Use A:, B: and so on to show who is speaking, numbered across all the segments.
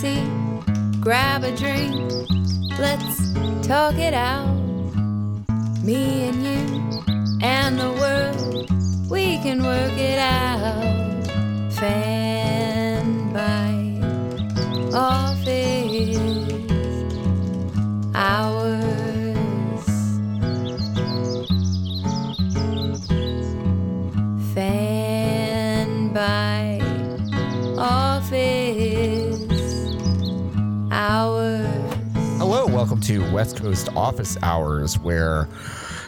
A: seat, grab a drink, let's talk it out. Me and you and the world, we can work it out. Fanbyte office
B: West Coast Office Hours, where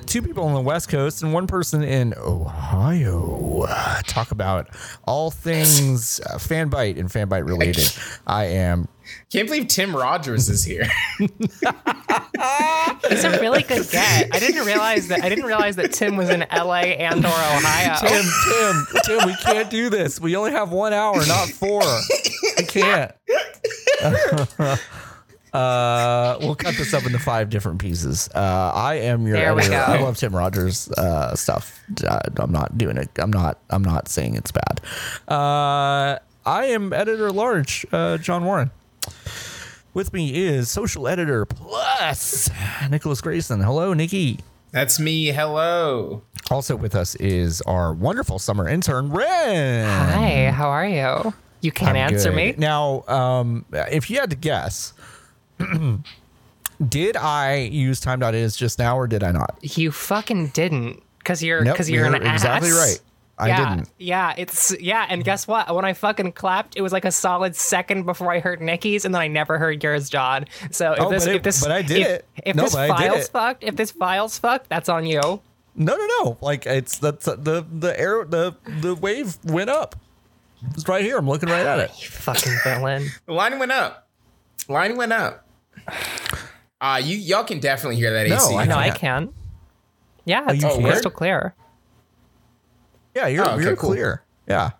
B: two people on the West Coast and one person in Ohio talk about all things uh, Fanbyte and Fanbyte related. I am
C: Can't believe Tim Rogers is here.
D: It's a really good get. I didn't realize that. I didn't realize that Tim was in LA and or Ohio.
B: Tim. Tim, Tim, we can't do this. We only have one hour, not four. We can't. Uh, we'll cut this up into five different pieces. Uh, I am your
D: There we
B: editor.
D: go.
B: I love Tim Rogers uh, stuff. Uh, I'm not doing it. I'm not. I'm not saying it's bad. Uh, I am editor large, uh, John Warren. With me is social editor plus Nicholas Grayson. Hello, Nikki.
C: That's me. Hello.
B: Also with us is our wonderful summer intern, Ren.
D: Hi, how are you? You can't
B: I'm
D: answer
B: good.
D: me.
B: Now, um, if you had to guess, did I use time.is just now or did I not?
D: You fucking didn't, because you're
B: Nope,
D: because you're an
B: you're exactly
D: ass.
B: right. I
D: yeah,
B: didn't.
D: Yeah, it's yeah, and guess what? When I fucking clapped, it was like a solid second before I heard Nikki's, and then I never heard yours, John. So if
B: Oh,
D: this,
B: but it-
D: if this,
B: but I did
D: if,
B: it.
D: If
B: No,
D: this
B: but
D: file's fucked, if this file's fucked, that's on you.
B: No, no, no. Like it's that's uh, the the arrow the the wave went up. It's right here. I'm looking right at it.
D: You fucking villain.
C: The line went up. Line went up. Uh, you y'all can definitely hear that
B: No,
C: AC.
B: I
D: no, I
B: can't.
D: can. Yeah, it's
B: you
C: can?
D: crystal clear.
B: Yeah, you're
C: Oh, okay,
B: you're
C: cool.
B: clear. Yeah.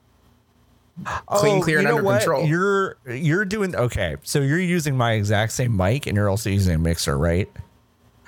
C: Clean,
B: Oh,
C: clear,
B: you
C: and
B: know
C: under
B: what?
C: control.
B: You're you're doing okay. So you're using my exact same mic, and you're also using a mixer, right?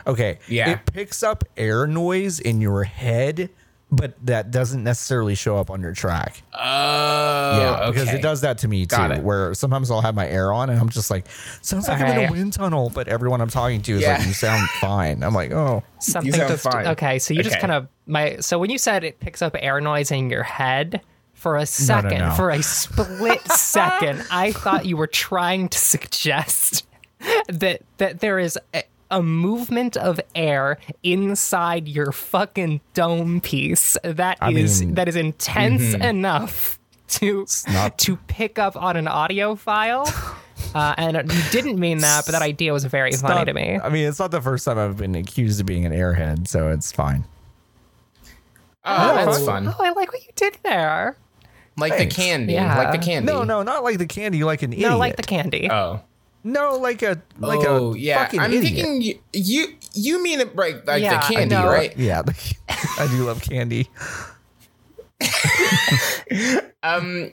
B: Okay.
C: Yeah.
B: It picks up air noise in your head, but that doesn't necessarily show up on your track.
C: Oh,
B: yeah, because it does that to me too.
C: Got it.
B: Where sometimes I'll have my air on, and I'm just like, sounds like I'm in a wind tunnel, but everyone I'm talking to is
C: Yeah.
B: like, you sound fine. I'm like, oh,
D: Something
C: sound
D: just
C: fine.
D: okay. So you just kind of my. So when you said it picks up air noise in your head. For a second,
B: no.
D: for a split second, I thought you were trying to suggest that that there is a, a movement of air inside your fucking dome piece that
B: I
D: is
B: mean-
D: that is intense enough to
B: not-
D: to pick up on an audio file. Uh, and you didn't mean that, but that idea was very funny
B: Not-
D: to me.
B: I mean, it's not the first time I've been accused of being an airhead, so it's fine.
C: Oh, that's
D: Oh,
C: fun.
D: Oh, I like what you did there.
C: Like
B: Thanks.
C: the candy.
D: Yeah.
C: Like the candy.
B: No, no, not like the candy, like an idiot.
D: No, like the candy.
C: Oh.
B: No, like a like
C: oh,
B: a
C: yeah.
B: fucking
C: I'm
B: idiot.
C: thinking you, you you mean it right like
D: Yeah,
C: the candy,
D: know.
C: right?
B: Yeah, I do love candy.
C: Um,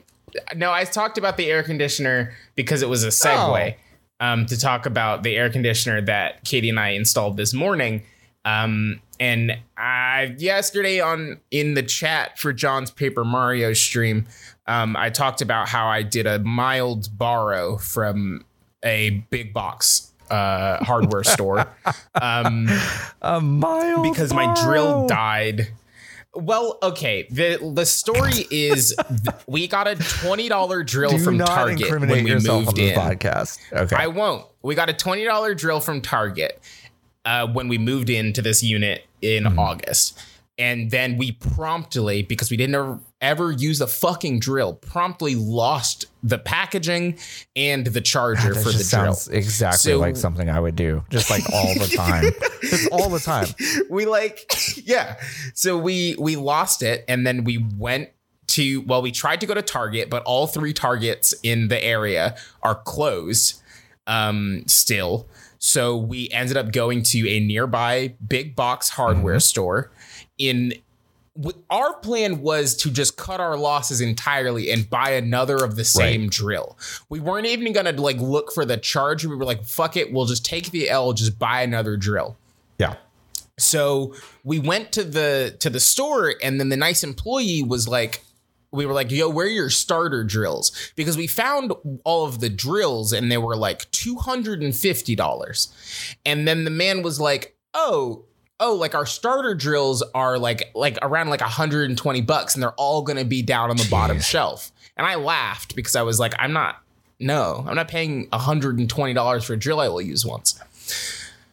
C: no, I talked about the air conditioner because it was a segue um, to talk about the air conditioner that Katie and I installed this morning. Um, and I yesterday on in the chat for John's Paper Mario stream, um, I talked about how I did a mild borrow from a big box uh, hardware store um,
B: A mild
C: because my drill died. Well, okay. the The story is th- we got a twenty dollar drill
B: Do
C: from Target when we moved
B: this
C: in.
B: podcast. Okay.
C: I won't. We got a twenty dollar drill from Target uh, when we moved into this unit in
B: Mm-hmm.
C: August, and then we promptly, because we didn't ever, use a fucking drill, promptly lost the packaging and the charger
B: that
C: for the drill.
B: sounds exactly
C: So-
B: like something I would do, just like all the time, just all the time.
C: we like yeah so we we lost it and then we went to well we tried to go to target but all three targets in the area are closed um still so we ended up going to a nearby big box hardware store in our plan was to just cut our losses entirely and buy another of the same drill. We weren't even gonna like look for the charger. We were like, fuck it, we'll just take the L, just buy another drill.
B: Yeah.
C: So we went to the to the store, and then the nice employee was like, we were like, yo, where are your starter drills? Because we found all of the drills and they were like $250. And then the man was like, oh, oh, like our starter drills are like like around like 120 bucks and they're all gonna be down on the bottom shelf. And I laughed because I was like, I'm not, no, I'm not paying $120 for a drill I will use once.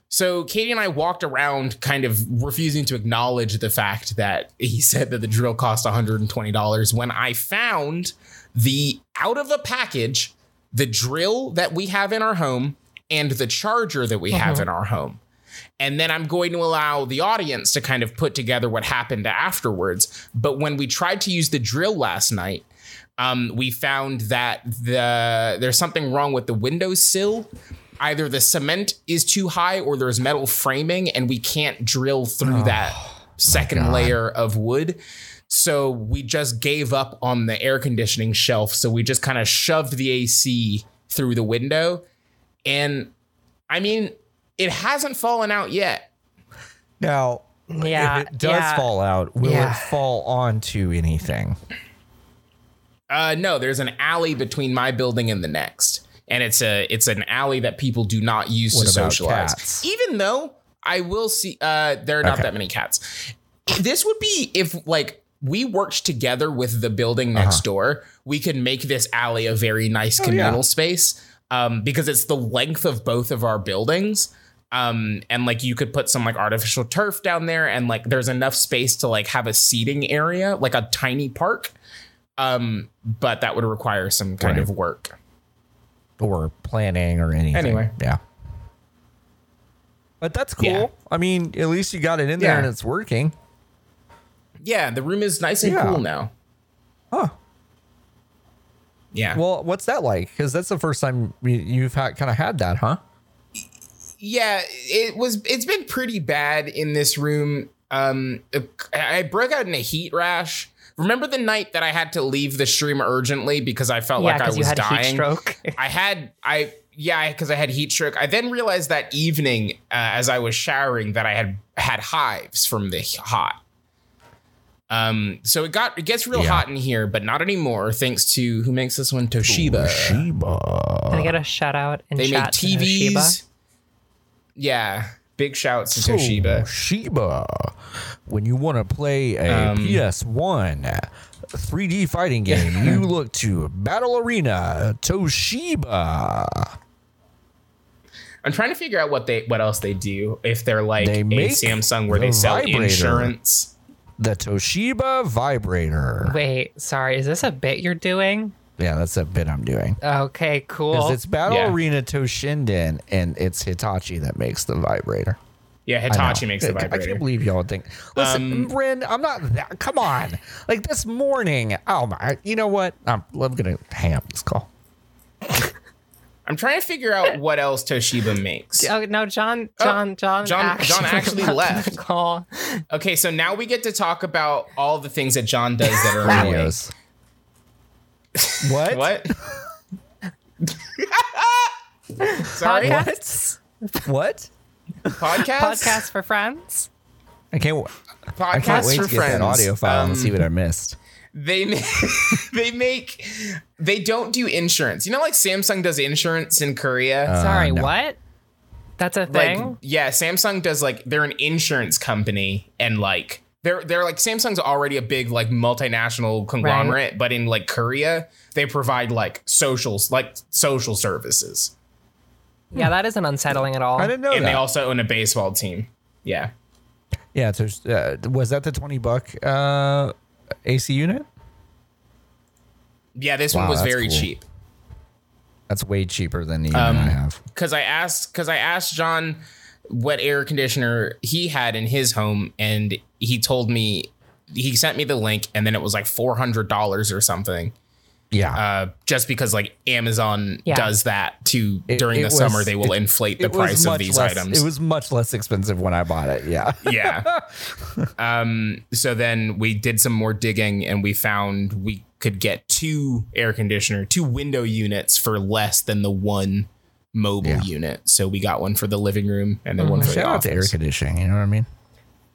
C: So Katie and I walked around kind of refusing to acknowledge the fact that he said that the drill cost $120 when I found the out of the package, the drill that we have in our home and the charger that we have mm-hmm. in our home. And then I'm going to allow the audience to kind of put together what happened afterwards. But when we tried to use the drill last night, um, we found that the there's something wrong with the windowsill. Either the cement is too high or there's metal framing, and we can't drill through that second layer of wood. So we just gave up on the air conditioning shelf. So we just kind of shoved the AC through the window. And I mean, it hasn't fallen out yet.
B: Now,
D: Yeah,
B: if it does
D: yeah.
B: fall out, will
D: Yeah.
B: it fall onto anything?
C: Uh, no, there's an alley between my building and the next, and it's a it's an alley that people do not use
B: What
C: to socialize.
B: cats?
C: Even though I will see, uh, there are not
B: Okay.
C: that many cats. This would be if like we worked together with the building
B: Uh-huh.
C: next door, we could make this alley a very nice
B: Oh,
C: communal space. Um, because it's the length of both of our buildings. Um, and like you could put some like artificial turf down there, and like there's enough space to like have a seating area, like a tiny park. Um, but that would require some kind
B: Right.
C: of work.
B: or planning or anything.
C: Anyway.
B: yeah. But that's cool.
C: Yeah.
B: I mean, at least you got it in there
C: Yeah.
B: and it's working.
C: Yeah, the room is nice and
B: Yeah.
C: cool now.
B: Huh.
C: Yeah.
B: Well, what's that like? Because that's the first time you- you've had, kind of had that, huh?
C: Yeah, it was. It's been pretty bad in this room. Um, I broke out in a heat rash. Remember the night that I had to leave the stream urgently because I felt
D: Yeah,
C: like I was
D: you had a
C: dying.
D: heat stroke.
C: I had I yeah because I had heat stroke. I then realized that evening uh, as I was showering that I had had hives from the hot. Um, so it got it gets real
B: Yeah.
C: hot in here, but not anymore. Thanks to who makes this one, Toshiba.
B: Toshiba.
D: Can I get a shout out in
C: They make
D: chat to
C: TVs. Yeah, big shouts to Toshiba.
B: Toshiba. When you want to play a
C: Um,
B: PS1 3D fighting game, you look to Battle Arena Toshiba.
C: I'm trying to figure out what they what else they do. If they're like
B: They
C: a
B: make
C: Samsung where
B: the
C: they sell
B: vibrator.
C: insurance.
B: The Toshiba Vibrator.
D: Wait, sorry, is this a bit you're doing?
B: Yeah, that's a bit I'm doing.
D: Okay, cool.
B: Because it's Battle
C: Yeah.
B: Arena Toshinden and it's Hitachi that makes the vibrator.
C: Yeah,
B: I
C: Hitachi
B: know.
C: makes the
B: I- I
C: vibrator.
B: can't believe y'all think. Listen,
C: Um,
B: Bryn, I'm not that. Come on. Like this morning. Oh my. You know what? I'm, I'm gonna hang up this call.
C: I'm trying to figure out what else Toshiba makes.
D: Oh no, John, John, John,
C: Oh, John-
D: actually,
C: John actually
D: left
C: left.
D: Call.
C: Okay, so now we get to talk about all the things that John does that are annoying.
B: Videos. What?
C: What? Sorry,
D: Podcasts,
B: What?
C: podcast,
D: podcasts for friends.
B: I can't.
C: podcast
B: I can't wait
C: for
B: to get
C: friends.
B: that audio file
C: Um,
B: and see what I missed.
C: they make, they make they don't do insurance. You know, like Samsung does insurance in Korea.
D: Sorry,
B: no.
D: what? That's a
C: like
D: thing.
C: yeah, Samsung does like they're an insurance company and like they're they're like Samsung's already a big like multinational conglomerate, but in like Korea they provide like socials like social services,
D: yeah, that isn't unsettling at all.
B: I didn't know
C: and
B: that.
C: they also own a baseball team. Yeah,
B: yeah. So, uh, was that the twenty buck uh, AC unit?
C: yeah. This one was very
B: cool.
C: cheap
B: That's way cheaper than the unit
C: Um,
B: I have.
C: because I asked because I asked John what air conditioner he had in his home, and he told me he sent me the link, and then it was like four hundred dollars or something.
B: Yeah.
C: uh, just because like Amazon
D: Yeah.
C: does that to
B: It-
C: during
B: it
C: the
B: was-
C: summer, they will
B: it-
C: inflate the price of these
B: less-
C: items.
B: It was much less expensive when I bought it. Yeah.
C: yeah. um, so then we did some more digging and we found we could get two air conditioner, two window units for less than the one mobile
B: Yeah.
C: unit. So we got one for the living room and then one for
B: Shout
C: the
B: out to air conditioning. You know what I mean?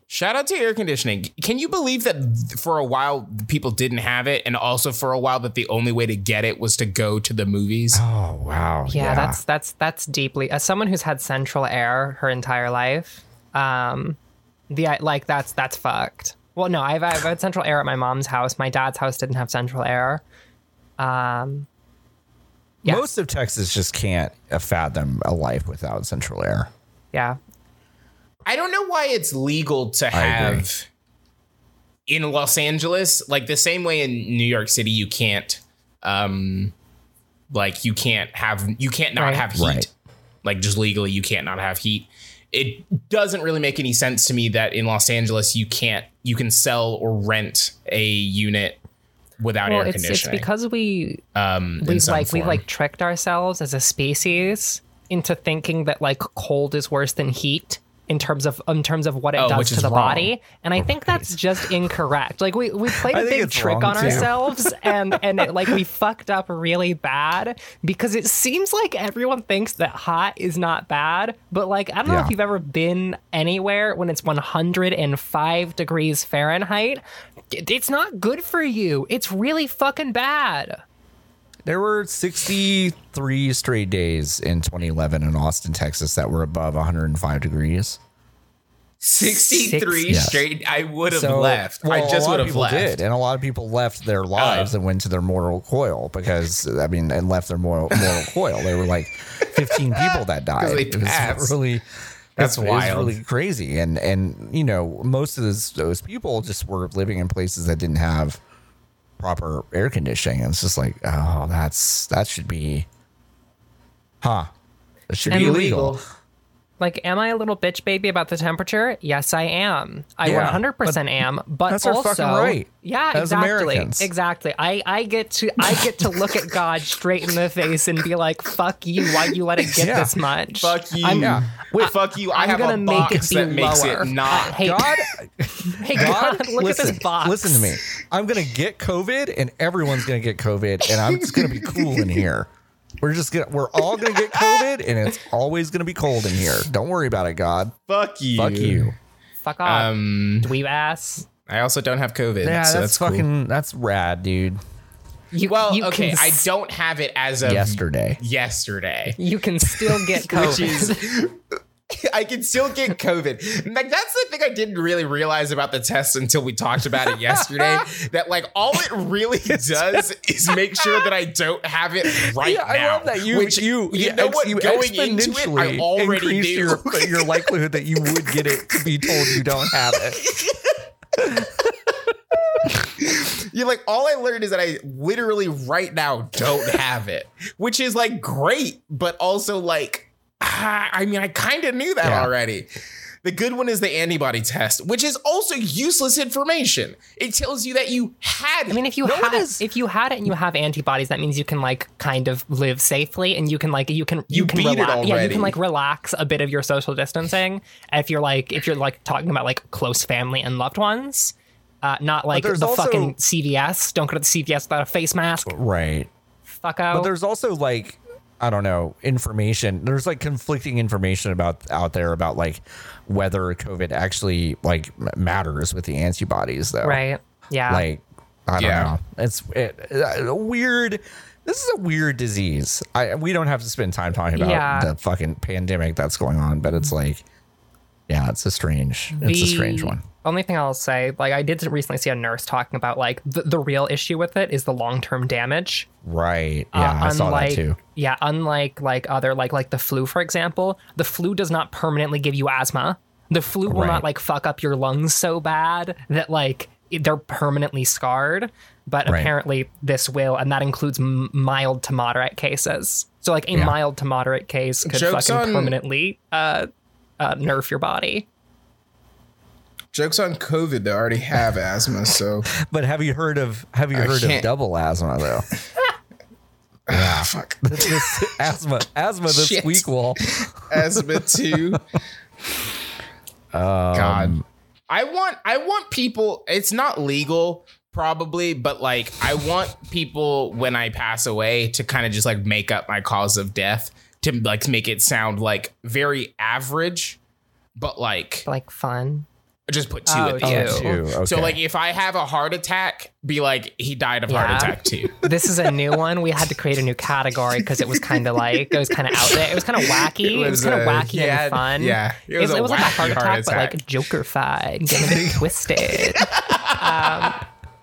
C: Shout out to air conditioning. Can you believe that for a while people didn't have it, and also for a while that the only way to get it was to go to the movies?
B: Oh wow.
D: Yeah, that's that's that's deeply as someone who's had central air her entire life. Um, the like that's that's fucked. Well, no, I've I've had central air at my mom's house. My dad's house didn't have central air. Um, yeah.
B: most of Texas just can't fathom a life without central air.
D: yeah,
C: I don't know why it's legal to have in Los Angeles, like the same way in New York City, you can't, um, like you can't have you can't not
D: Right.
C: have heat.
B: Right.
C: Like just legally, you can't not have heat. It doesn't really make any sense to me that in Los Angeles you can't you can sell or rent a unit without
D: well,
C: air
D: it's it's because we
C: um,
D: we've like we've like tricked ourselves as a species into thinking that like cold is worse than heat in terms of in terms of what it
C: Oh,
D: does to the
C: wrong.
D: body. And i think that's just incorrect. Like we we played a big trick on
B: too.
D: ourselves and and it, like we fucked up really bad because it seems like everyone thinks that hot is not bad. But like i don't know if you've ever been anywhere when it's 105 degrees fahrenheit. It's not good for you. It's really fucking bad
B: There were 63 straight days in 2011 in Austin, Texas that were above 105 degrees.
C: 63
B: Yes.
C: straight. I would have
B: So,
C: left.
B: well,
C: I just would have left.
B: did, and a lot of people left their oh. lives and went to their mortal coil because I mean, and left their mortal, mortal coil. There were like 15 people that died.
C: they
B: It was really.
C: That's
B: it was
C: wild.
B: really crazy, and and you know most of those those people just were living in places that didn't have proper air conditioning. And it's just like, oh, that's that should be, huh? That should be
D: And
B: illegal.
D: Like, am I a little bitch baby about the temperature? Yes, I am. I
B: Yeah,
D: 100% am. But
B: that's our
D: also,
B: fucking right
D: Yeah,
B: as
D: exactly.
B: Americans.
D: Exactly. I, I get to I get to look at God straight in the face and be like, "Fuck you! Why you let it get
B: Yeah.
D: this much?
C: Fuck you.
D: I'm,
B: Yeah.
C: Wait, fuck you. I
D: I'm
C: have
D: gonna
C: a
D: make
C: box
D: it be
C: that makes
D: lower.
C: it not.
D: Hey,
B: God,
D: hey, God,
B: God,
D: look
B: listen,
D: at this box.
B: listen to me. I'm gonna get COVID, and everyone's gonna get COVID, and I'm just gonna be cool in here. We're just gonna, we're all gonna get COVID, and it's always gonna be cold in here. Don't worry about it, God.
C: Fuck you.
B: Fuck you.
D: Fuck off,
C: Um,
D: dweeb ass.
C: I also don't have COVID.
B: Yeah,
C: so
B: that's,
C: that's, cool.
B: fucking that's rad, dude.
D: You,
C: Well,
D: you
C: okay,
D: can,
C: I
D: s-
C: don't have it as of
B: Yesterday.
C: Yesterday.
D: You can still get
C: Which
D: COVID.
C: is I can still get COVID. Like that's the thing I didn't really realize about the test until we talked about it yesterday. that like all it really does is make sure that I don't have it right
B: Yeah, I
C: now.
B: love that you
C: Which
B: you
C: you
B: yeah,
C: know
B: ex-
C: what
B: you
C: going into it I already
B: increased
C: knew.
B: your your likelihood that you would get it to be told you don't have it.
C: You're like, all I learned is that I literally right now don't have it, which is like great, but also like, ah, I mean, I kind of knew that
B: Yeah.
C: already. The good one is the antibody test, which is also useless information. It tells you that you had it.
D: I mean, if you
B: No
D: had
B: is-
D: if you had it and you have antibodies, that means you can like kind of live safely and you can like you can you,
C: You
D: can
C: beat it
D: relax. Yeah, you can like relax a bit of your social distancing if you're like if you're like talking about like close family and loved ones. Uh, not like the
B: also-
D: fucking CVS. Don't go to the CVS without a face mask.
B: Right.
D: Fuck out.
B: But there's also like I don't know information. There's like conflicting information about out there about like whether COVID actually like matters with the antibodies though.
D: right. Yeah.
B: Like I don't
C: Yeah.
B: know. It's it, uh, weird. This is a weird disease. I we don't have to spend time talking about
D: Yeah.
B: the fucking pandemic that's going on, but it's like yeah, it's a strange. It's a strange
D: The
B: one.
D: Only thing I'll say, like I did recently see a nurse talking about like the, the real issue with it is the long term damage.
B: Right. Yeah,
D: Uh,
B: I saw that
D: unlike-
B: too.
D: Yeah, unlike like other like like the flu, for example, the flu does not permanently give you asthma. The flu will
B: Right.
D: not like fuck up your lungs so bad that like they're permanently scarred. But
B: Right.
D: apparently this will, and that includes m- mild to moderate cases. So like a
B: Yeah.
D: mild to moderate case could
C: Joke's
D: fucking
C: on-
D: permanently uh, uh, nerf your body.
C: Jokes on COVID, they already have asthma, so
B: But have you heard of have you
C: I
B: heard of
C: can't-
B: double asthma though?
C: ah, fuck.
B: this asthma asthma this
C: Shit.
B: week will
C: asthma too. God, I want I want people. It's not legal probably, but like I want people when I pass away to kind of just like make up my cause of death to like make it sound like very average, but like
D: Like fun.
C: Just put two
D: Oh,
C: at the
D: two.
C: end.
B: Oh, two. Okay.
C: So like if I have a heart attack, be like he died of
D: Yeah.
C: heart attack too.
D: This is a new one. We had to create a new category because it was kind of like it was kind of out there. It was kind of wacky. It was,
C: was,
D: kind of wacky
C: yeah,
D: and fun.
C: yeah. It
D: it
C: was
D: was,
C: a
D: it was like a
C: wacky
D: heart attack,
C: heart
D: but like
C: attack.
D: Joker-fied, getting a bit twisted. Um,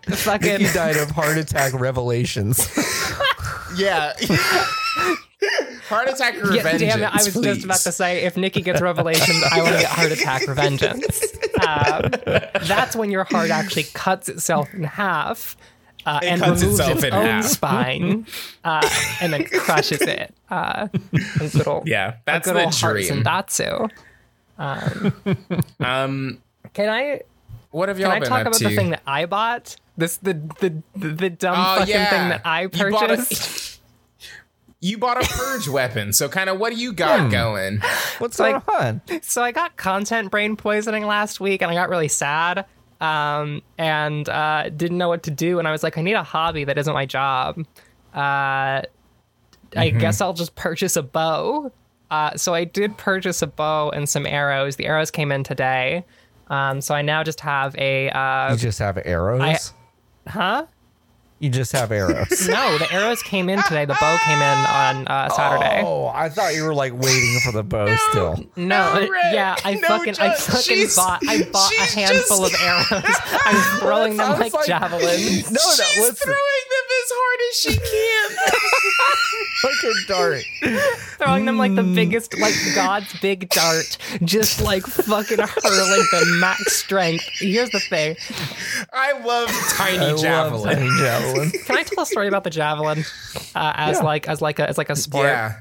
D: fucking
B: He died of heart attack revelations.
C: yeah. Heart attack
D: Yeah,
C: revenge.
D: damn it! I was just about to say, if Nikki gets revelations, I want to get heart attack revengeance. Um, that's when your heart actually cuts itself in half uh, and
C: cuts
D: removes
C: itself
D: its
C: in
D: own
C: half.
D: spine, uh, and then crushes it. Uh, a good old,
C: Yeah,
D: a
C: that's
D: good
C: the
D: old
C: dream.
D: zandatsu.
C: Um,
D: Can I
C: what have y'all
D: can I talk
C: up
D: about
C: to?
D: the thing that I bought? This the the the, the dumb
C: Oh,
D: fucking
C: yeah.
D: thing that I
C: a-
D: purchased.
C: you bought a purge weapon, so kind of what do you got
D: Hmm.
C: going?
B: What's
D: like-
B: going on?
D: so I got content brain poisoning last week, and I got really sad. Um, and uh, didn't know what to do, and I was like, I need a hobby that isn't my job. Uh, I guess I'll just purchase a bow. Uh, so I did purchase a bow and some arrows. The arrows came in today. Um, so I now just have a uh,
B: You just have arrows?
D: huh?
B: You just have arrows.
D: No, the arrows came in today. The bow came in on uh, Saturday.
B: Oh, I thought you were like waiting for the bow still.
D: No,
C: No, Rick,
D: yeah, I
C: no,
D: fucking, I fucking bought, I bought a handful
C: just-
D: of arrows. I'm throwing them like,
B: like-
D: javelins.
B: No, no,
C: She's
B: listen.
C: throwing them as hard as she can.
B: Fucking dart.
D: throwing them like the
B: Hmm.
D: biggest, like God's big dart, just like fucking hurling the max strength. Here's the thing.
C: I love tiny
B: I love
C: javelin.
B: tiny javelin.
D: Can I tell a story about the javelin uh, as
B: Yeah.
D: like as like a as like a sport?
C: Yeah.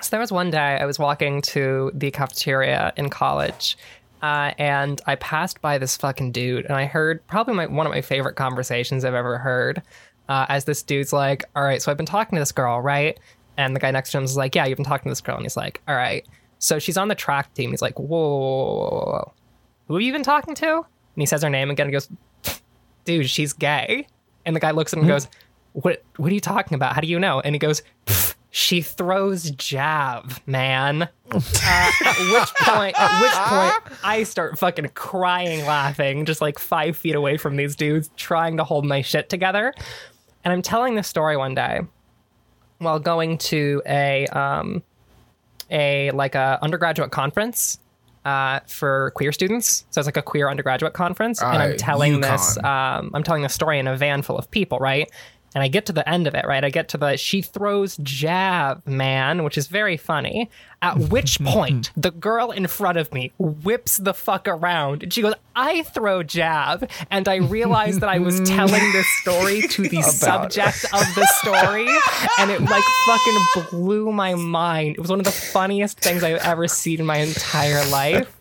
D: So there was one day I was walking to the cafeteria in college, uh, and I passed by this fucking dude, and I heard probably my, one of my favorite conversations I've ever heard. Uh, as this dude's like, "All right, so I've been talking to this girl, right?" And the guy next to him is like, "Yeah, you've been talking to this girl," and he's like, "All right." So she's on the track team. He's like, "Whoa, whoa, whoa, whoa, whoa. who have you been talking to?" And he says her name again. and goes, "Dude, she's gay." And the guy looks at him and goes, "What? What are you talking about? How do you know?" And he goes, "She throws jab, man." Uh, at which point, at which point, I start fucking crying, laughing, just like five feet away from these dudes, trying to hold my shit together. And I'm telling this story one day while going to a um, a like a undergraduate conference uh, for queer students. So it's like a queer undergraduate conference, and I'm telling
C: UConn.
D: this um, I'm telling the story in a van full of people, right? And I get to the end of it, right? I get to the she throws jab, man, which is very funny. At which point, the girl in front of me whips the fuck around and she goes, I throw jab. And I realized that I was telling this story to the subject of the story. And it like fucking blew my mind. It was one of the funniest things I've ever seen in my entire life.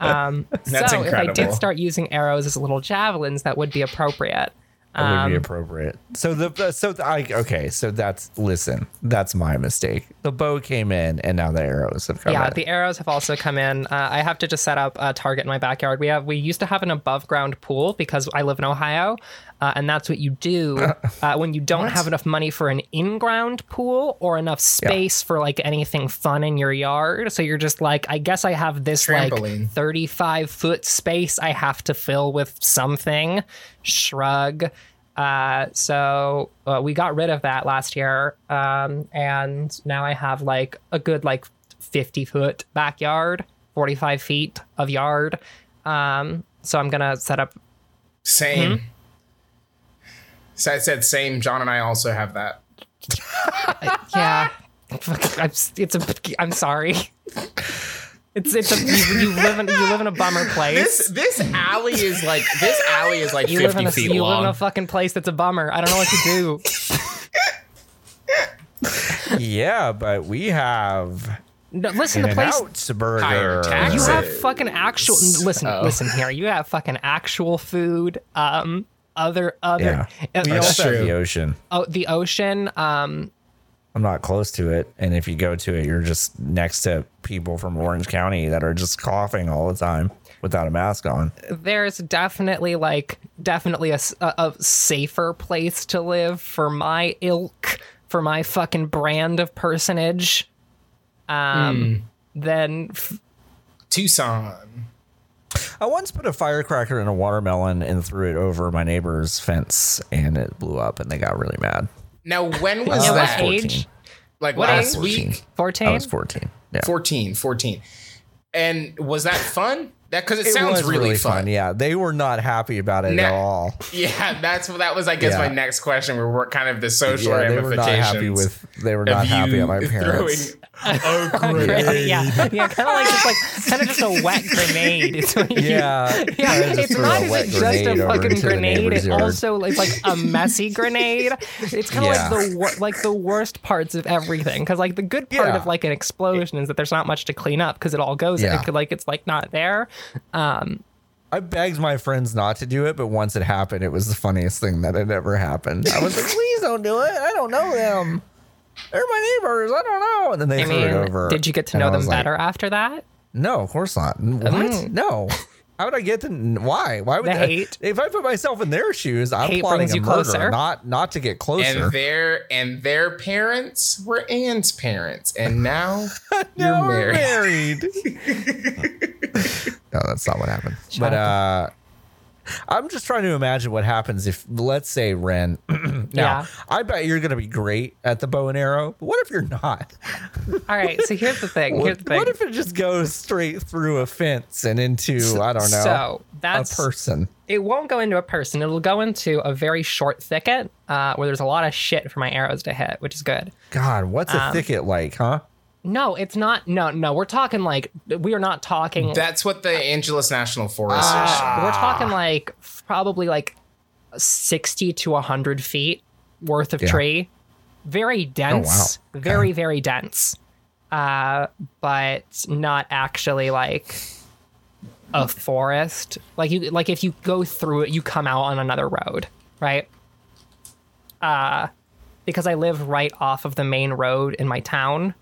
D: Um,
C: That's
D: so if I did start using arrows as little javelins, that would be appropriate.
B: That would be
D: Um,
B: appropriate. So the so the, I okay. So that's listen. That's my mistake. The bow came in, and now the arrows have come
D: Yeah,
B: in.
D: the arrows have also come in. Uh, I have to just set up a target in my backyard. We have we used to have an above ground pool because I live in Ohio, uh, and that's what you do uh, when you don't have enough money for an in ground pool or enough space for like anything fun in your yard. So you're just like, I guess I have this
C: Trampoline.
D: like 35 foot space I have to fill with something. Shrug. Uh, so uh, we got rid of that last year, um, and now I have like a good like 50 foot backyard, 45 feet of yard. Um, so I'm gonna set up.
C: Same.
D: Hmm?
C: So I said same. John and I also have that.
D: Yeah, I'm, it's a. I'm sorry. It's it's a you, you live in you live in a bummer place.
C: This this alley is like this alley is like
D: you live
C: fifty
D: in a
C: feet
D: you live in a fucking place that's a bummer. I don't know what to do.
B: yeah, but we have
D: No, listen,
B: in
D: the place
B: out burger.
D: You have fucking actual. Listen,
C: Oh.
D: listen here. You have fucking actual food. Um, other other.
B: Yeah,
D: uh,
B: we
D: the-
B: also have
C: true.
B: the ocean.
D: oh, the ocean. Um,
B: I'm not close to it, and if you go to it, you're just next to people from Orange County that are just coughing all the time without a mask on.
D: there's definitely like definitely a, a safer place to live for my ilk, for my fucking brand of personage. Um,
C: Hmm.
D: than f-
C: Tucson.
B: I once put a firecracker in a watermelon and threw it over my neighbor's fence, and it blew up, and they got really mad.
C: Now, when was
D: Yeah, what
C: that?
D: age?
C: Like
D: What
C: last
D: age?
C: week?
D: 14?
B: I was 14. Yeah.
C: 14, 14. And was that fun? That because it,
B: It
C: sounds
B: was
C: really, fun.
B: Yeah, they were not happy about it
C: Now-
B: at all.
C: Yeah, that's that was I guess my next question. We Were what kind of the social
B: Yeah, they were not happy with. They were not happy
C: you
B: at my parents.
C: Throwing a grenade.
D: yeah, yeah, kind of like just like kind of just a wet grenade. It's when you-
B: Yeah,
D: Yeah,
B: kinda just
D: it's not
B: a
D: even just a fucking grenade.
B: neighbor's
D: It also is like a messy grenade. It's kind of
B: Yeah.
D: like the wor- like the worst parts of everything. Because like the good part
B: Yeah.
D: of like an explosion is that there's not much to clean up because it all goes.
B: Yeah.
D: It could, like it's like not there. Um,
B: I begged my friends not to do it, but once it happened, it was the funniest thing that had ever happened. I was like, "Please don't do it. I don't know them. They're my neighbors. I don't know." And then they
D: I
B: threw
D: mean,
B: it over.
D: did you get to know them
B: was like,
D: better after that?
B: No, of course not. What?
D: Mm.
B: No. How would I get to? Why? Why would
D: The
B: I-
D: hate.
B: If I put myself in their shoes, I'm
D: Hate
B: plotting
D: brings
B: a
D: you
B: murder,
D: closer.
B: not not to get closer.
C: And their and their parents were Anne's parents, and now
B: now
C: you're
B: we're
C: married.
B: married. no, that's not what happened.
D: Shut
B: but
D: up.
B: uh, I'm just trying to imagine what happens if, let's say, Ren. now,
D: Yeah.
B: I bet you're going to be great at the bow and arrow. But what if you're not?
D: All right. So here's the thing. Here's
B: What,
D: the thing.
B: what if it just goes straight through a fence and into I don't know
D: So that's, a
B: person?
D: it won't go into a person. It'll go into a very short thicket uh, where there's a lot of shit for my arrows to hit, which is good.
B: God, what's
D: Um,
B: a thicket like, huh?
D: No, it's not. No, no, we're talking like we are not talking.
C: That's what the Angeles National Forest is.
D: uh, we're talking like probably like sixty to hundred feet worth of
B: Yeah.
D: tree. Very dense.
B: Okay.
D: Very very dense. Uh, but not actually like a forest. Like you like if you go through it, you come out on another road, right? Uh, because I live right off of the main road in my town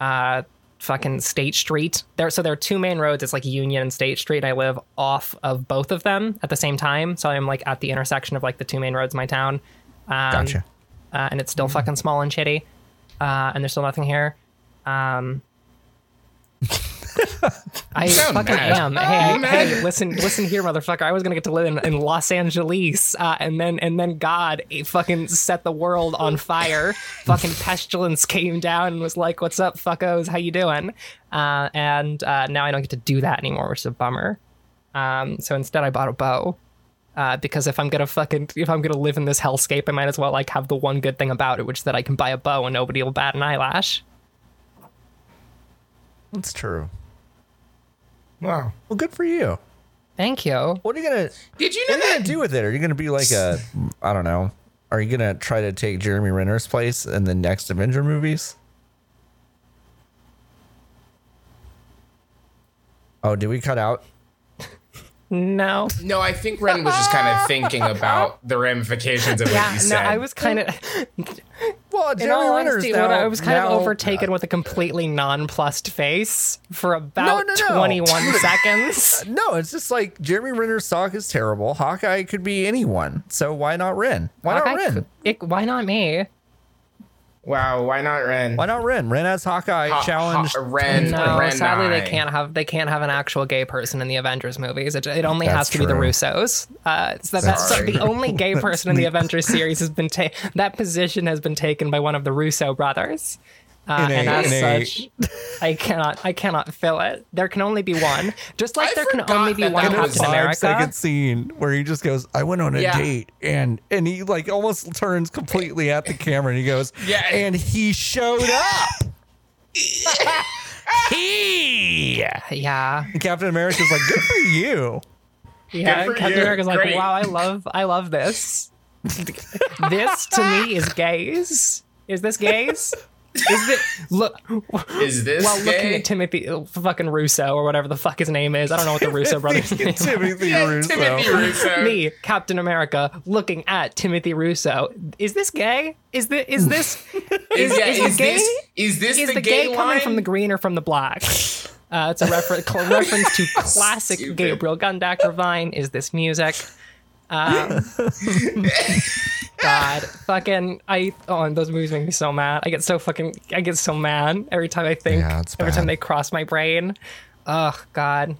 D: uh fucking State Street. There so there are two main roads. It's like Union and State Street. I live off of both of them at the same time. So I'm like at the intersection of like the two main roads in my town. Um,
B: Gotcha.
D: Uh, and it's still fucking small and shitty. Uh, and there's still nothing here. Um I
C: sound
D: fucking
C: mad.
D: am. Hey, I- hey, listen, listen here, motherfucker. I was gonna get to live in, in Los Angeles, uh, and then and then God eh, fucking set the world on fire. fucking pestilence came down and was like, "What's up, fuckos? How you doing?" Uh, and uh, now I don't get to do that anymore, which is a bummer. Um, so instead, I bought a bow. Uh, because if I'm gonna fucking if I'm gonna live in this hellscape, I might as well like have the one good thing about it, which is that I can buy a bow and nobody will bat an eyelash.
B: That's true.
C: Wow.
B: Well, good for you.
D: Thank you.
B: What are you gonna
C: Did you know
B: What are you
C: that?
B: gonna do with it? Are you gonna be like a I don't know? Are you gonna try to take Jeremy Renner's place in the next Avenger movies? Oh, did we cut out?
D: No.
C: No, I think Ren was just kind of thinking about the ramifications of what
D: Yeah,
C: you
D: no,
C: said.
D: I was kind of,
B: Well,
D: in
B: Jeremy
D: all
B: Renner's
D: honesty,
B: now,
D: when I was kind
B: now-
D: of overtaken with a completely nonplussed face for about
B: no, no.
D: 21 seconds.
B: No, it's just like Jeremy Renner's talk is terrible. Hawkeye could be anyone, so why not Ren? Why not Ren?
D: could- it- why not me?
C: Wow, why not Ren?
B: Why not Ren? Ren as Hawkeye
C: Ha-
B: challenged.
C: ha- Ren,
D: No,
C: Ren
D: sadly they can't have they can't have an actual gay person in the Avengers movies. It, it only
B: That's
D: has to be the. Russos. Uh, so that's so the only gay person in the Avengers series has been ta- that position has been taken by one of the Russo brothers. Uh,
B: In a-
D: and as such, I cannot I cannot fill it. There can only be one. Just like
C: I
D: there can only be
C: that
D: one
C: that
D: Captain America.
B: second scene where he just goes, "I went on a
C: Yeah.
B: date," and and he like almost turns completely at the camera and he goes,
C: Yeah.
B: and he showed up." he
D: Yeah.
B: and Captain America's like, "Good for you."
D: Yeah,
C: for
D: Captain
C: you.
D: America's like,
C: Great.
D: wow, I love, I love this. this to me is gays. Is this gays? Is it look?
C: Is this
D: While looking at Timothy uh, fucking Russo or whatever the fuck his name is, I don't know what the Russo brothers' name. is.
B: Timothy
C: Yeah,
B: Russo.
C: Timothy Russo.
D: Me, Captain America, looking at Timothy Russo. Is this gay? Is this is this
C: Is, yeah,
D: is
C: is,
D: the gay-
C: this is this
D: is
C: the,
D: the gay,
C: gay,
D: coming
C: line?
D: from the green or from the black? Uh, it's a refer- cl- reference to classic
C: Stupid.
D: Gabriel Gundacker Vine. Is this music? Um, God, fucking, I oh, and those movies make me so mad. I get so fucking, I get so mad every time I think.
B: Yeah, it's
D: every time they cross my brain. Oh God,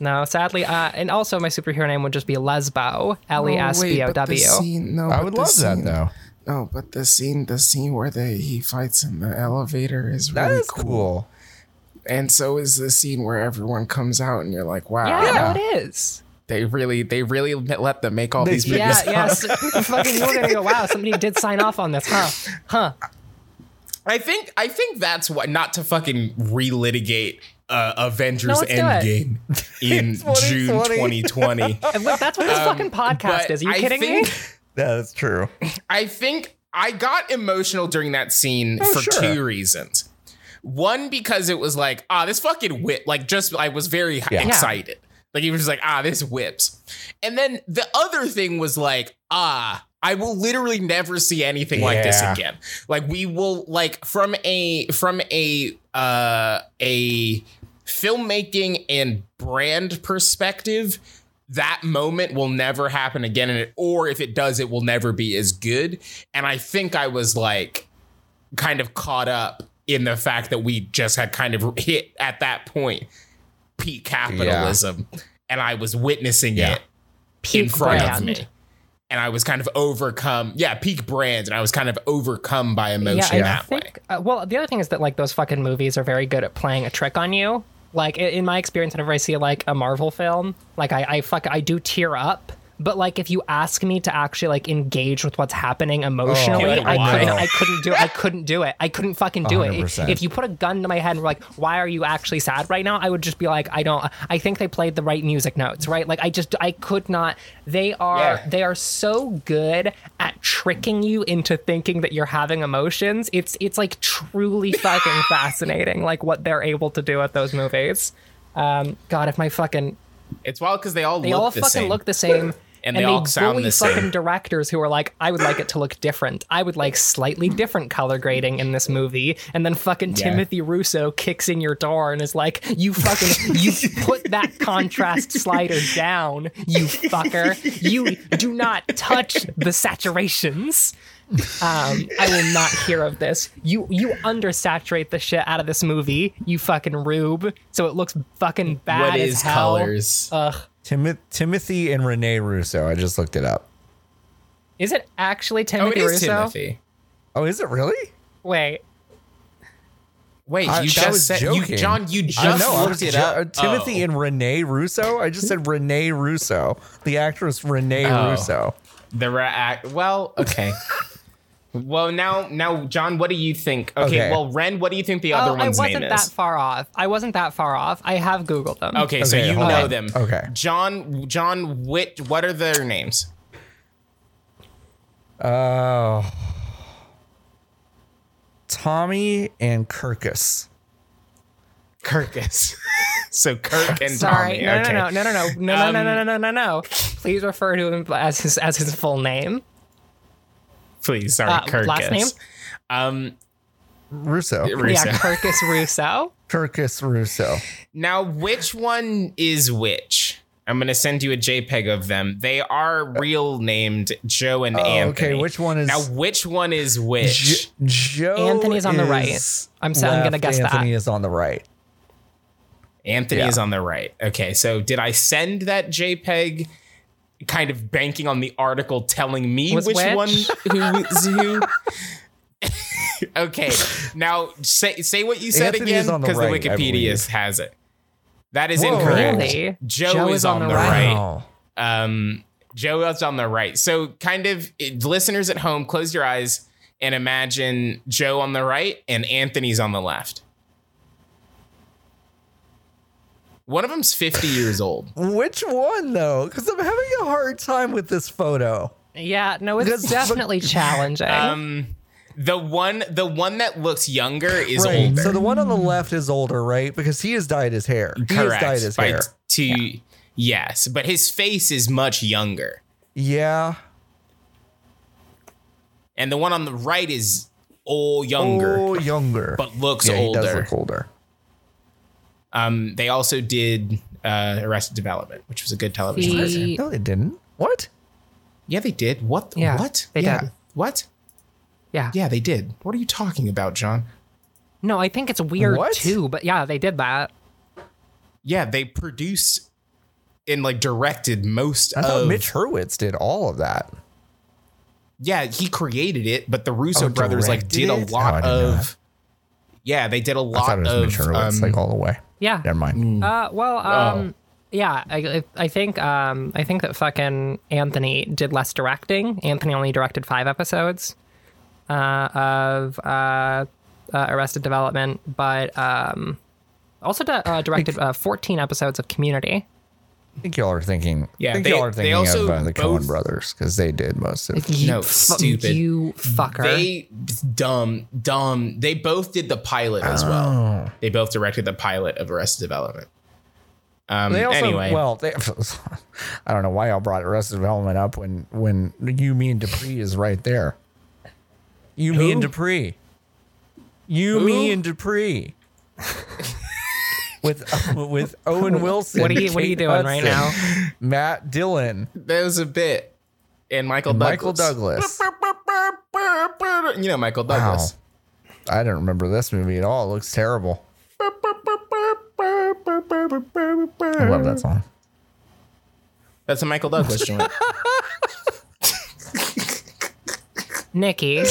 D: No, sadly, uh, and also my superhero name would just be Lesbo, L E S B O
C: but the scene- no,
B: I
C: but
B: would
C: the
B: love that though.
C: No, but the scene, the scene where they he fights in the elevator is really
B: is
C: cool.
B: cool.
C: And so is the scene where everyone comes out and you're like, wow,
D: Yeah, no, it is.
C: They really, they really let them make all
B: They
C: these movies.
D: Yeah, yes. fucking, you were gonna go. Wow, somebody did sign off on this, huh? Huh?
C: I think, I think that's what not to fucking relitigate uh, Avengers
D: No, let's do it.
C: Endgame in June
B: 2020.
C: 2020.
D: And look, That's what this fucking podcast
C: Um,
D: is. Are you
C: I
D: kidding
C: think,
D: me?
B: That is true.
C: I think I got emotional during that scene
B: Oh,
C: for
B: sure.
C: two reasons. One, because it was like, ah, this fucking whip. Like, just I was very
B: Yeah.
C: excited. Like, he was just like, ah, this whips. And then the other thing was like, ah, I will literally never see anything like this again. Like, we will like from a from a uh a filmmaking and brand perspective that moment will never happen again and it, or if it does it will never be as good and i think i was like kind of caught up in the fact that we just had kind of hit at that point peak capitalism and i was witnessing
B: Yeah.
C: it in front
D: brand.
C: of me and i was kind of overcome yeah peak brands and i was kind of overcome by emotion
D: Yeah, I
C: that way.
D: Uh, well, the other thing is that like those fucking movies are very good at playing a trick on you. Like in my experience, whenever I see like a Marvel film, like I, I fuck, I do tear up. But like, if you ask me to actually like engage with what's happening emotionally,
C: Like,
D: I
C: why?
D: couldn't. I couldn't do. it. I couldn't do it. I couldn't fucking do it. If,
B: 100%.
D: if you put a gun to my head and were like, "Why are you actually sad right now?" I would just be like, "I don't. I think they played the right music notes, right? Like, I just, I could not. They are,
C: Yeah.
D: they are so good at tricking you into thinking that you're having emotions. It's, it's like truly fucking fascinating, like what they're able to do at those movies. Um, God, if my fucking
C: it's wild because they all
D: they
C: look
D: all
C: the
D: fucking
C: same.
D: look the same.
C: And they all sound the same.
D: fucking directors who are like, I would like it to look different. I would like slightly different color grading in this movie. And then fucking
C: Yeah.
D: Timothy Russo kicks in your door and is like, You fucking, you put that contrast slider down, you fucker. You do not touch the saturations. Um, I will not hear of this. You you undersaturate the shit out of this movie, you fucking rube, so it looks fucking bad
C: what
D: as hell.
C: colors
D: Ugh.
B: Timoth- Timothy and Renee Russo. I just looked it up.
D: Is it actually
C: oh it
D: Timothy Russo?
C: timothy
B: Oh, is it really?
D: Wait,
C: Wait,
B: I-
C: you
B: that
C: just
B: was
C: said you. John. You just
B: I know. I
C: looked
B: was
C: it
B: ju-
C: up.
B: uh, Timothy
C: Oh.
B: and Renee Russo. I just said Renee Russo, the actress Renee
C: Oh.
B: Russo.
C: the ra- act. Well, okay. Well, now, now, John, what do you think? Okay,
B: okay.
C: well, Ren, what do you think the
D: oh, other
C: one's name is?
D: I wasn't that far off. I wasn't that far off. I have Googled them.
C: Okay,
B: okay
C: so
B: you
C: know
B: on.
C: them.
B: Okay,
C: John, John, what? what are their names?
B: Oh, uh, Tommy and Kirkus.
C: Kirkus. so Kirk and
D: Sorry.
C: Tommy.
D: No,
C: okay.
D: no, no, no, no, no, no, um, no,
C: no,
D: no, no, no, no. Please refer to him as his as his full name.
C: Please, sorry,
D: Uh,
C: Kirkus.
D: last name?
C: Um,
B: Russo.
C: Russo.
D: Yeah, Kirkus Russo.
B: Kirkus Russo.
C: Now, which one is which? I'm gonna send you a JPEG of them. They are real named Joe and
B: Oh,
C: Anthony.
B: okay, which one is-
C: now? Which one is which?
B: Jo- Joe
D: Anthony's on the right. I'm sa- I'm gonna
B: left,
D: guess that.
B: Anthony is on the right.
C: Anthony
B: Yeah.
C: is on the right. Okay, so did I send that JPEG? Kind of banking on the article telling me
D: Was
C: which,
D: which?
C: one who is who. okay, now say say what you said
B: Anthony
C: again
B: on the
C: because the,
B: right,
C: Wikipedia has it. That is
B: Whoa.
C: incorrect.
D: Really?
C: Joe, is, on, the right.
D: right.
B: Oh.
C: Um, Joe is on the right. So, kind of, it- listeners at home, close your eyes and imagine Joe on the right and Anthony's on the left. One of them's 50 years old.
B: Which one though? Because I'm having a hard time with this photo.
D: Yeah, no, it's definitely challenging.
C: Um, the one, the one that looks younger is
B: right.
C: older.
B: So the one on the left is older, right? Because he has dyed his hair. He has
C: Correct.
B: dyed his
C: By
B: hair.
C: t- yes, but his face is much younger,
B: Yeah.
C: and the one on the right is all younger,
B: Oh, younger.
C: but looks
B: yeah, he
C: older.
B: does look older.
C: Um, they also did uh, Arrested Development, which was a good television.
D: The-
C: series.
B: No, they didn't. What?
C: Yeah, they did. What?
D: Yeah,
C: what?
D: they
C: yeah.
D: did.
C: What?
D: yeah.
C: Yeah, they did. What are you talking about, John?
D: No, I think it's weird
B: What?
D: too, but yeah, they did that.
C: Yeah, they produced and like directed most
B: I thought
C: of
B: Mitch Hurwitz did all of that.
C: yeah, he created it, but the Russo
B: Oh,
C: brothers like
B: directed
C: did a
B: it?
C: lot
B: Oh, I didn't know
C: of yeah, they did a lot
B: thought it was
C: of
B: Mitch Hurwitz,
C: um,
B: like all the way.
D: Yeah.
B: Never mind.
D: Uh, well, um, yeah, I, I think um, I think that fucking Anthony did less directing. Anthony only directed five episodes uh, of uh, uh, Arrested Development, but um, also di- uh, directed uh, 14 episodes of Community.
B: I think y'all are thinking.
C: Yeah,
B: I think
C: they-
B: y'all are
C: they
B: thinking
C: also
B: of uh, the Coen brothers because they did most of.
D: You
C: No, stupid.
D: You fucker.
C: They dumb, dumb. They both did the pilot as
B: Oh.
C: well. They both directed the pilot of Arrested Development. Um,
B: They also,
C: anyway,
B: well, they, I don't know why y'all brought Arrested Development up when when you mean Dupree is right there. You mean Dupree. You
C: Who?
B: mean Dupree. with with Owen Wilson.
D: what are you What are you
B: Kate
D: doing right now?
B: Matt Dillon,
C: there was a bit, and Michael Douglas.
B: Michael Douglas.
C: You know Michael Douglas.
B: I don't remember this movie at all. It looks terrible. I love that song.
C: That's a Michael Douglas joint.
D: Nikki.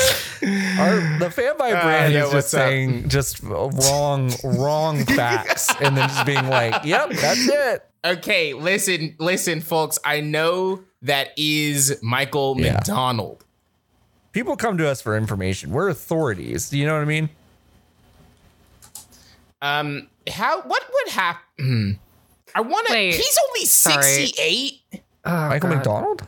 B: Our, the Fanbyte brand
C: yeah,
B: is just
C: what's up?
B: saying just wrong, wrong facts, and then just being like, "Yep, that's it."
C: okay, listen, listen, folks. I know that is Michael
B: Yeah.
C: McDonald.
B: People come to us for information. We're authorities. Do you know what I mean?
C: Um, how? What would happen? I want to. He's only sixty-eight.
D: Oh,
B: Michael
D: God.
B: McDonald.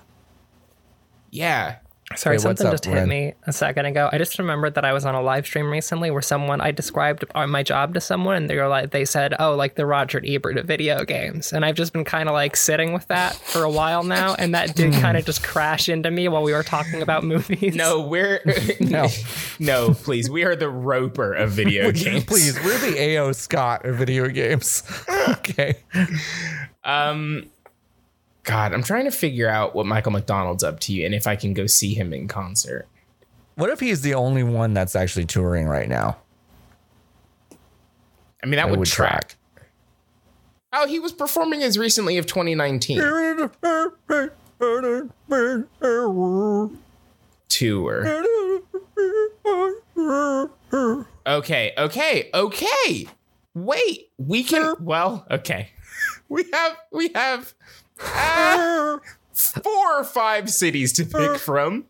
C: Yeah.
D: Sorry,
B: Wait, what's
D: something
B: up,
D: just hit me a second ago. I just remembered that I was on a live stream recently where someone I described uh, my job to someone, and they were like, they said, "Oh, like the Roger Ebert of video games," and I've just been kind of like sitting with that for a while now, and that did
B: Hmm.
D: kind of just crash into me while we were talking about movies.
C: No, we're
B: No.
C: no, please. We are the Roeper of video games.
B: Please, we're the A.O. Scott of video games. okay.
C: Um, God, I'm trying to figure out what Michael McDonald's up to and if I can go see him in concert.
B: What if he's the only one that's actually touring right now?
C: I mean, that
B: That
C: would,
B: would
C: track. Oh, he was performing as recently of 2019 tour. Okay, okay, okay. Wait, we can. Well, okay. We have we have uh, four or five cities to pick from.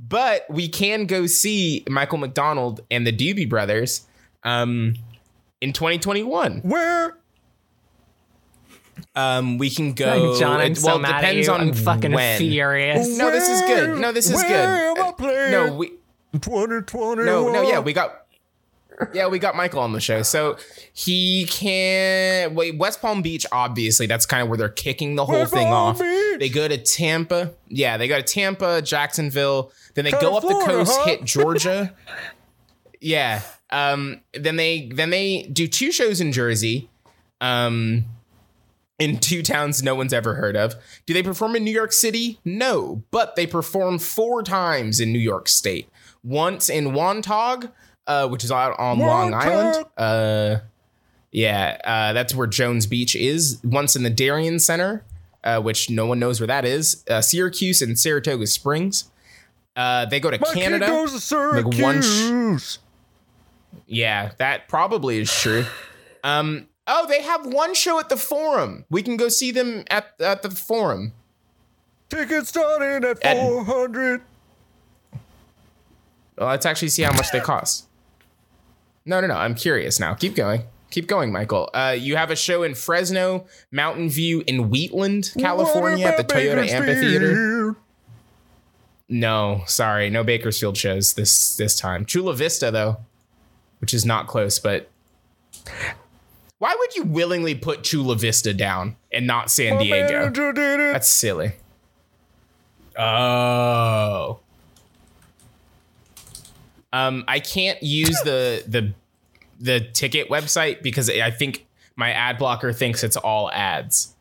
C: but we can go see Michael McDonald and the Doobie Brothers um, in 2021.
B: Where?
C: Um, we can go.
D: John, I'm
C: it-
D: so
C: well,
D: mad at
C: depends
D: you.
C: on
D: I'm fucking
C: when.
D: furious.
C: No, this is good. No, this is
B: Where
C: good.
B: am I playing?
C: No, we
B: 2020.
C: no no yeah we got yeah we got Michael on the show. So he can't. wait West Palm Beach. Obviously, that's kind of where they're kicking the whole
B: West
C: thing
B: Palm
C: off.
B: Beach.
C: They go to Tampa. Yeah, they go to Tampa, Jacksonville. Then they go up the coast,
B: huh?
C: hit Georgia. yeah. Um. Then they then they do two shows in Jersey. Um. In two towns no one's ever heard of. Do they perform in New York City? No, but they perform four times in New York State. Once in Wantagh, uh, which is out on Long Island. Uh, yeah, uh, that's where Jones Beach is. Once in the Darien Center, uh, which no one knows where that is. Uh, Syracuse and Saratoga Springs. Uh, they go to
B: My kid
C: Canada.
B: goes to
C: like one sh-
B: Syracuse.
C: Yeah, that probably is true. Um, oh, they have one show at the Forum. We can go see them at at the Forum.
B: Tickets starting at
C: Ed-
B: 400.
C: Well, let's actually see how much they cost. No, no, no. I'm curious now. Keep going. Keep going, Michael. Uh, you have a show in Fresno, Mountain View, in Wheatland, California, at the Toyota Amphitheater. No, sorry, no Bakersfield shows this this time. Chula Vista though, which is not close, but why would you willingly put Chula Vista down and not San Diego?
B: manager did it.
C: That's silly. Oh. Um, I can't use the the the ticket website because I think my ad blocker thinks it's all ads.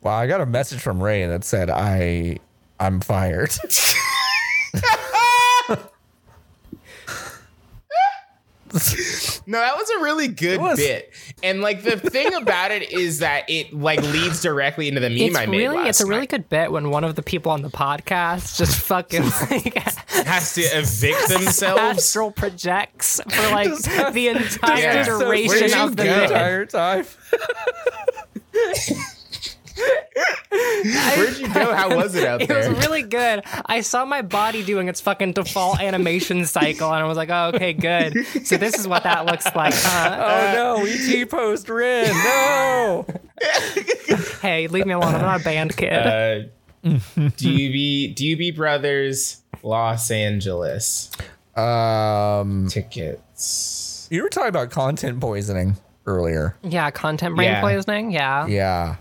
B: Well, I got a message from Ray that said I I'm fired.
C: No, that was a really good
B: was.
C: bit. And like the thing about it is that it like leads directly into the meme
D: It's
C: I made
D: really
C: last
D: it's a really
C: night.
D: good bit when one of the people on the podcast just fucking like
C: has to evict themselves.
D: astral projects for like
B: Just-
D: the entire
C: Yeah.
D: Duration of the
B: the entire time.
C: Where'd you go? How was it out there?
D: It was really good. I saw my body doing its fucking default animation cycle, and I was like, "Oh, okay, good." So this is what that looks like. Huh?
B: Oh no, ET post Rin. No.
D: Hey, leave me alone. I'm not a band kid.
C: uh, DB DB Brothers Los Angeles
B: Um,
C: tickets.
B: you were talking about content poisoning earlier.
D: yeah, content brain
C: yeah.
D: poisoning. Yeah.
B: Yeah.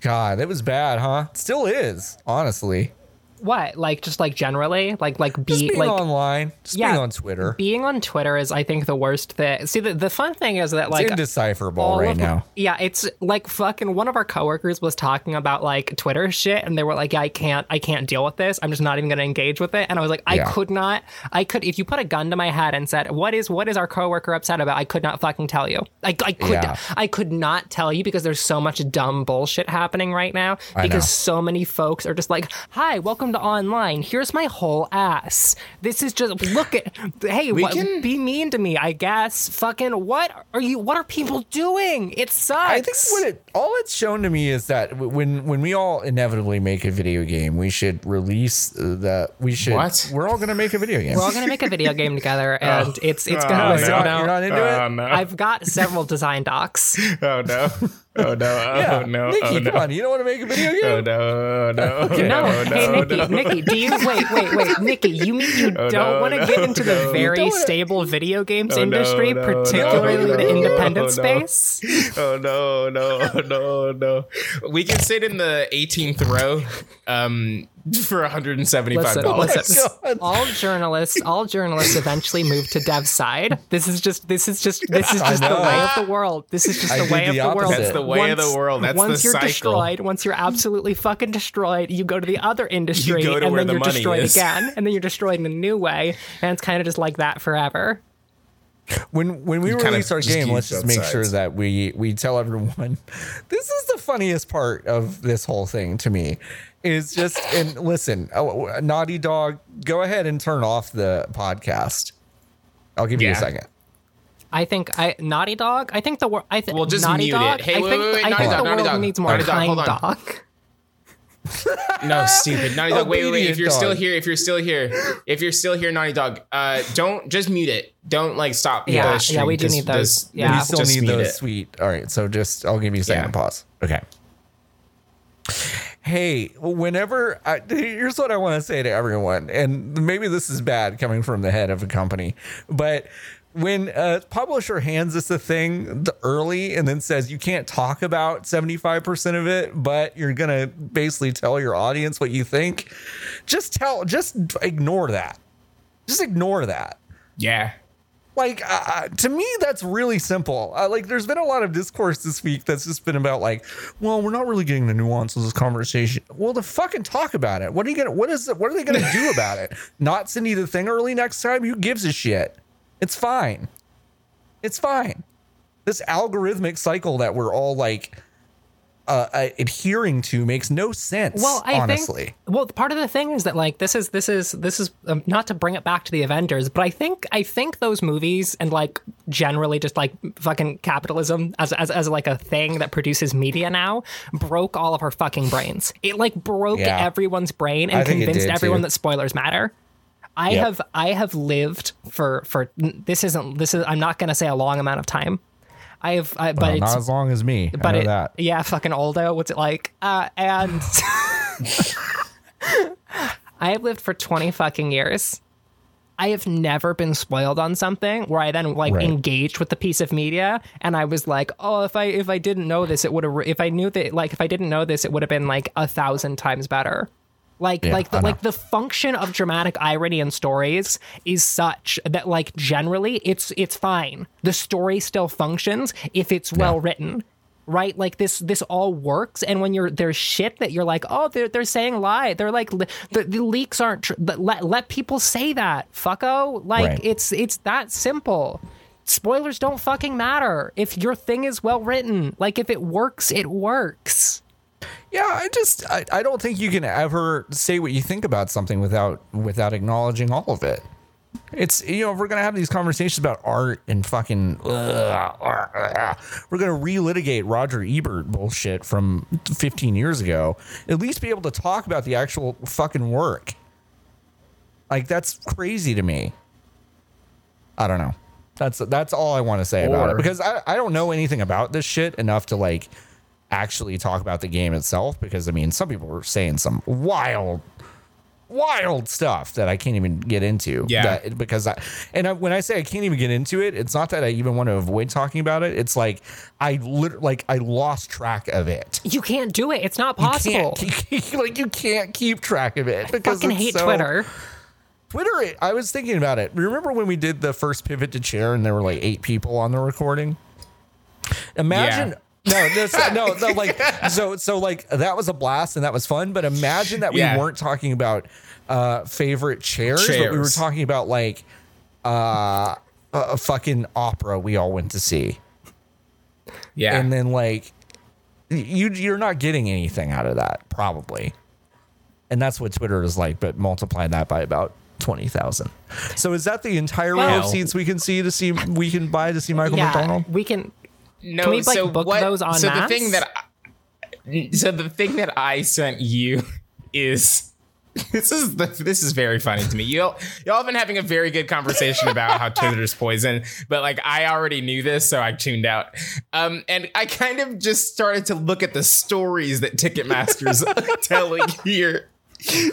B: God, it was bad, huh? Still is, honestly.
D: What? Like just like generally, like like be
B: being
D: like
B: online, just
D: Yeah.
B: being on Twitter.
D: being on Twitter is, I think, the worst thing. See, the, the fun thing is that like
B: it's indecipherable right now.
D: Yeah, it's like fucking one of our coworkers was talking about like Twitter shit and they were like, Yeah, I can't I can't deal with this. I'm just not even gonna engage with it. And I was like, I
B: Yeah.
D: could not I could if you put a gun to my head and said, What is what is our coworker upset about? I could not fucking tell you. I, I could
B: Yeah.
D: I could not tell you because there's so much dumb bullshit happening right now. Because so many folks are just like, Hi, welcome to online. Here's my whole ass. This is just look at hey,
C: We
D: what,
C: can-
D: be mean to me, I guess. Fucking what are you what are people doing? It sucks.
B: I think what it all it's shown to me is that when when we all inevitably make a video game, we should release uh, the we should.
C: What?
B: We're all gonna make a video game.
D: We're all gonna make a video game together, and it's it's
C: Oh,
D: gonna
C: no.
D: listen,
B: you're,
D: you
B: not, you're not into it.
C: no.
D: I've got several design docs.
C: Oh no. Oh no. Oh
B: yeah,
C: no.
B: Nikki,
C: oh,
B: come
C: no.
B: on, you don't want to make a video game?
C: Oh no. Oh no. Oh,
D: No,
C: no.
D: hey
C: no,
D: Nikki,
C: no.
D: Nikki, do you wait, wait, wait, Nikki? You mean you
C: Oh,
D: don't
C: no,
D: want to
C: no,
D: get into the very
B: Don't-
D: stable video games
C: Oh,
D: industry,
C: no,
D: particularly
B: no,
D: the
B: no,
D: independent
C: no, no.
D: space?
C: Oh no, no, no, no. We can sit in the 18th row um for 175
D: Listen,
C: dollars.
D: listen.
B: Oh God.
D: All journalists, all journalists eventually move to dev side. This is just, this is just, this is just the way of the world. This is just
B: I
D: the
B: did
D: way of
B: the
D: the world.
B: opposite.
C: That's the way of the world. That's
D: once
C: the
D: you're
C: cycle.
D: destroyed, once you're absolutely fucking destroyed, you go to the other industry,
C: go to
D: and
C: where
D: then
C: the
D: you're destroyed
C: is.
D: again, and then you're destroyed in a new way, and it's kind of just like that forever.
B: when when we
C: You
B: release our game, let's just
C: both
B: make sure that we we tell everyone. This is the funniest part of this whole thing to me. Is just and listen, oh, Naughty Dog, go ahead and turn off the podcast. I'll give you a
C: Yeah.
B: second.
D: I think I Naughty Dog. I think the world. I think
C: Well, just
D: Naughty
C: mute it. Hey,
D: I
C: wait,
D: think,
C: wait, wait,
D: I
C: Naughty
D: think
C: Dog,
D: the
C: Naughty
D: world
C: Dog,
D: needs more
C: Naughty Dog,
D: kind
C: hold on.
D: dog.
C: No, stupid. Naughty Dog, wait, wait, wait. If you're still
B: dog.
C: here, if you're still here, if you're still here, Naughty Dog, uh, don't just mute it. Don't like stop.
D: Yeah,
C: the
D: yeah,
C: stream.
D: we do
C: Just-
D: need those.
C: just-
D: Yeah.
B: we still
C: just
B: need
C: mute
B: those
C: it.
B: sweet. All right, so just I'll give you a second
C: Yeah.
B: pause. Okay. Hey, whenever I, here's what I want to say to everyone, and maybe this is bad coming from the head of a company, but when a publisher hands us a thing early and then says you can't talk about 75% of it, but you're gonna basically tell your audience what you think, just tell, just ignore that. Just ignore that
C: Yeah.
B: Like uh, to me that's really simple. Uh, like there's been a lot of discourse this week that's just been about like well we're not really getting the nuance of this conversation. Well to fucking talk about it. What are you gonna what is it what are they gonna do about it? Not send you the thing early next time? Who gives a shit? It's fine. It's fine. This algorithmic cycle that we're all like uh, uh, adhering to makes no sense
D: Well, I
B: honestly
D: think. Well, part of the thing is that like this is this is this is um, not to bring it back to the Avengers, but I think I think those movies and like generally just like fucking capitalism as as, as like a thing that produces media now broke all of our fucking brains. It like broke
B: Yeah.
D: everyone's brain and convinced everyone
B: too.
D: that spoilers matter. I
B: Yep.
D: have I have lived for for this isn't this is I'm not going to say a long amount of time. I have I, but
B: Well,
D: it's
B: not as long as me
D: but it,
B: that
D: yeah, fucking Oldo. What's it like? Uh, and I have lived for twenty fucking years. I have never been spoiled on something where I then like
B: Right.
D: engaged with the piece of media and I was like, oh, if I if I didn't know this, it would have. If I knew that, like, if I didn't know this, it would have been like a thousand times better. Like,
B: Yeah,
D: like, the, like the function of dramatic irony in stories is such that, like, generally, it's it's fine. The story still functions if it's well written right like this this all works and when you're there's shit that you're like oh they're, they're saying lie they're like the, the leaks aren't tr- but let, let people say that fucko like
B: Right.
D: it's it's that simple spoilers don't fucking matter if your thing is well written. Like if it works, it works.
B: Yeah, I just I, I don't think you can ever say what you think about something without without acknowledging all of it. It's you know if we're gonna have these conversations about art and fucking ugh, we're gonna relitigate Roger Ebert bullshit from 15 years ago. At least be able to talk about the actual fucking work. Like that's crazy to me. I don't know. That's that's all I want to say about it because I, I don't know anything about this shit enough to like actually talk about the game itself because I mean some people were saying some wild wild stuff that I can't even get into.
C: Yeah.
B: That, because I and I, when I say I can't even get into it, it's not that I even want to avoid talking about it. It's like I lit, like I lost track of it.
D: You can't do it. It's not
B: You
D: possible.
B: can't, like you can't keep track of it because
D: fucking
B: it's
D: hate
B: so-
D: Twitter.
B: Twitter, it- I was thinking about it. Remember when we did the first pivot to chair and there were like eight people on the recording? Imagine. No, no, so, no, no, like so, so like that was a blast and that was fun. But imagine that we
C: Yeah.
B: weren't talking about uh favorite chairs, but we were talking about like uh a, a fucking opera we all went to see,
C: Yeah.
B: and then like you you're not getting anything out of that probably, and that's what Twitter is like. But multiply that by about. Twenty thousand. So is that the entire row of seats we can see to see we can buy to see Michael
D: Yeah,
B: McDonald?
D: we can.
C: No,
D: Can we, like,
C: so
D: book
C: what,
D: those en
C: So the thing that I, so the thing that I sent you is this is the, this is very funny to me. You y'all have been having a very good conversation about how Twitter's poison, but like I already knew this, so I tuned out. Um, and I kind of just started to look at the stories that Ticketmaster's telling here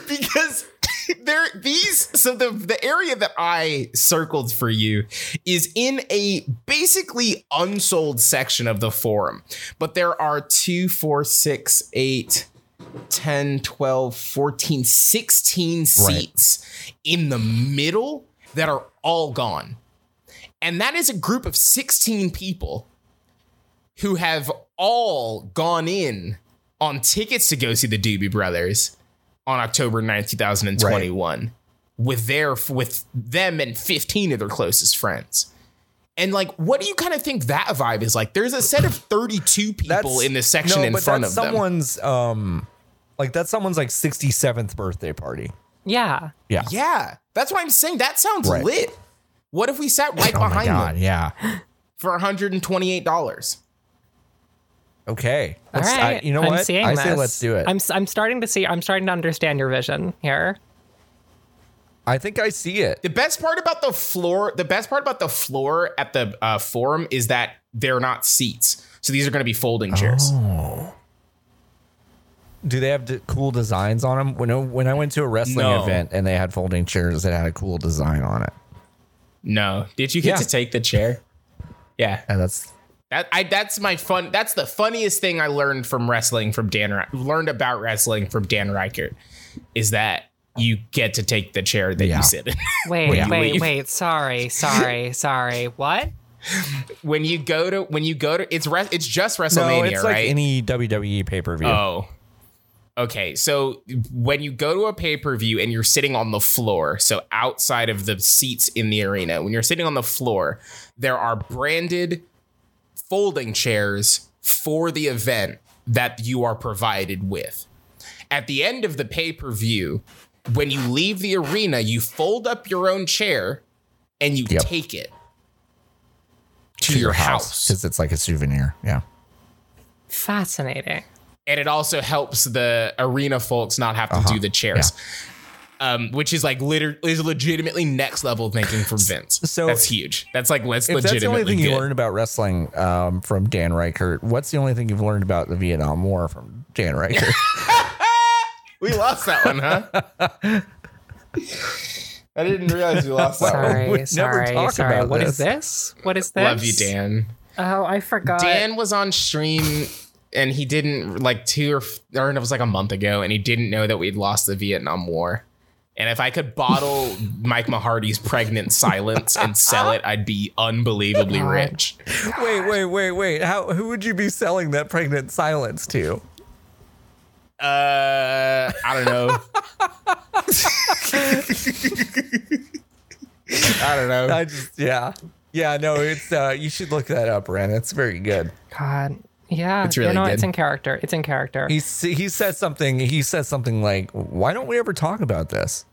C: because there these so the the area that I circled for you is in a basically unsold section of the forum. But there are two, four, six, eight, 10, 12, 14, 16 seats in the middle that are all gone. And that is a group of 16 people who have all gone in on tickets to go see the Doobie Brothers on October 9th, 2021 with their with them and 15 of their closest friends. And like what do you kind of think that vibe is like? There's a set of 32 people in this section
B: no,
C: in
B: but
C: front
B: that's
C: of them.
B: someone's um like that's someone's like 67th birthday party.
D: Yeah.
B: Yeah.
C: Yeah. That's why I'm saying that sounds
B: Right.
C: lit. What if we sat right
B: Oh my
C: behind
B: god,
C: them
B: yeah.
C: for $128?
B: Okay.
D: All
B: Let's-
D: right.
B: I- you know
D: I'm
B: what?
D: Seeing
B: I say let's do it.
D: I'm s- I'm starting to see. I'm starting to understand your vision here.
B: I think I see it.
C: The best part about the floor, the best part about the floor at the uh, forum is that they're not seats. So these are going to be folding chairs.
B: Oh. Do they have d- cool designs on them? When I, when I went to a wrestling
C: No.
B: event and they had folding chairs that had a cool design on it.
C: No. Did you get
B: Yeah.
C: to take the chair? Yeah.
B: And that's
C: That I that's my fun. That's the funniest thing I learned from wrestling from Dan. Ri- Learned about wrestling from Dan Ryckert is that you get to take the chair that
B: Yeah.
C: you sit in.
D: Wait,
C: When
D: wait,
C: leave.
D: wait. Sorry, sorry, sorry. What?
C: when you go to when you go to it's re- it's just
B: no,
C: WrestleMania,
B: it's like
C: right?
B: any WWE pay per view.
C: Oh. Okay, so when you go to a pay per view and you're sitting on the floor, so outside of the seats in the arena, when you're sitting on the floor, there are branded folding chairs for the event that you are provided with. At the end of the pay per view, when you leave the arena, you fold up your own chair and you
B: Yep.
C: take it to, your house.
B: because it's like a souvenir. Yeah.
D: Fascinating.
C: and it also helps the arena folks not have to uh-huh. do the chairs. Um, which is like liter- is legitimately next level thinking from Vince.
B: So-
C: that's huge. That's like let's
B: If that's the only thing you learned about wrestling um, from Dan Ryckert, what's the only thing you've learned about the Vietnam War from Dan Ryckert?
C: we lost that one, huh? I didn't realize we lost that one.
D: Sorry,
B: never
D: sorry,
B: talk
D: sorry.
B: about
D: What is
B: this.
D: this? What is this?
C: Love you, Dan.
D: Oh, I forgot.
C: Dan was on stream and he didn't like two or, f- or it was like a month ago, and he didn't know that we'd lost the Vietnam War. And if I could bottle Mike Mahardy's pregnant silence and sell it, I'd be unbelievably rich.
B: wait, wait, wait, wait. How who would you be selling that pregnant silence to?
C: Uh, I don't know. I don't know.
B: I just yeah. Yeah, no, it's uh, you should look that up, Ren. It's very good.
D: God. Yeah,
C: It's really
D: you know,
C: good.
D: it's in character. It's in character.
B: He s- he said something. He says something like, "Why don't we ever talk about this?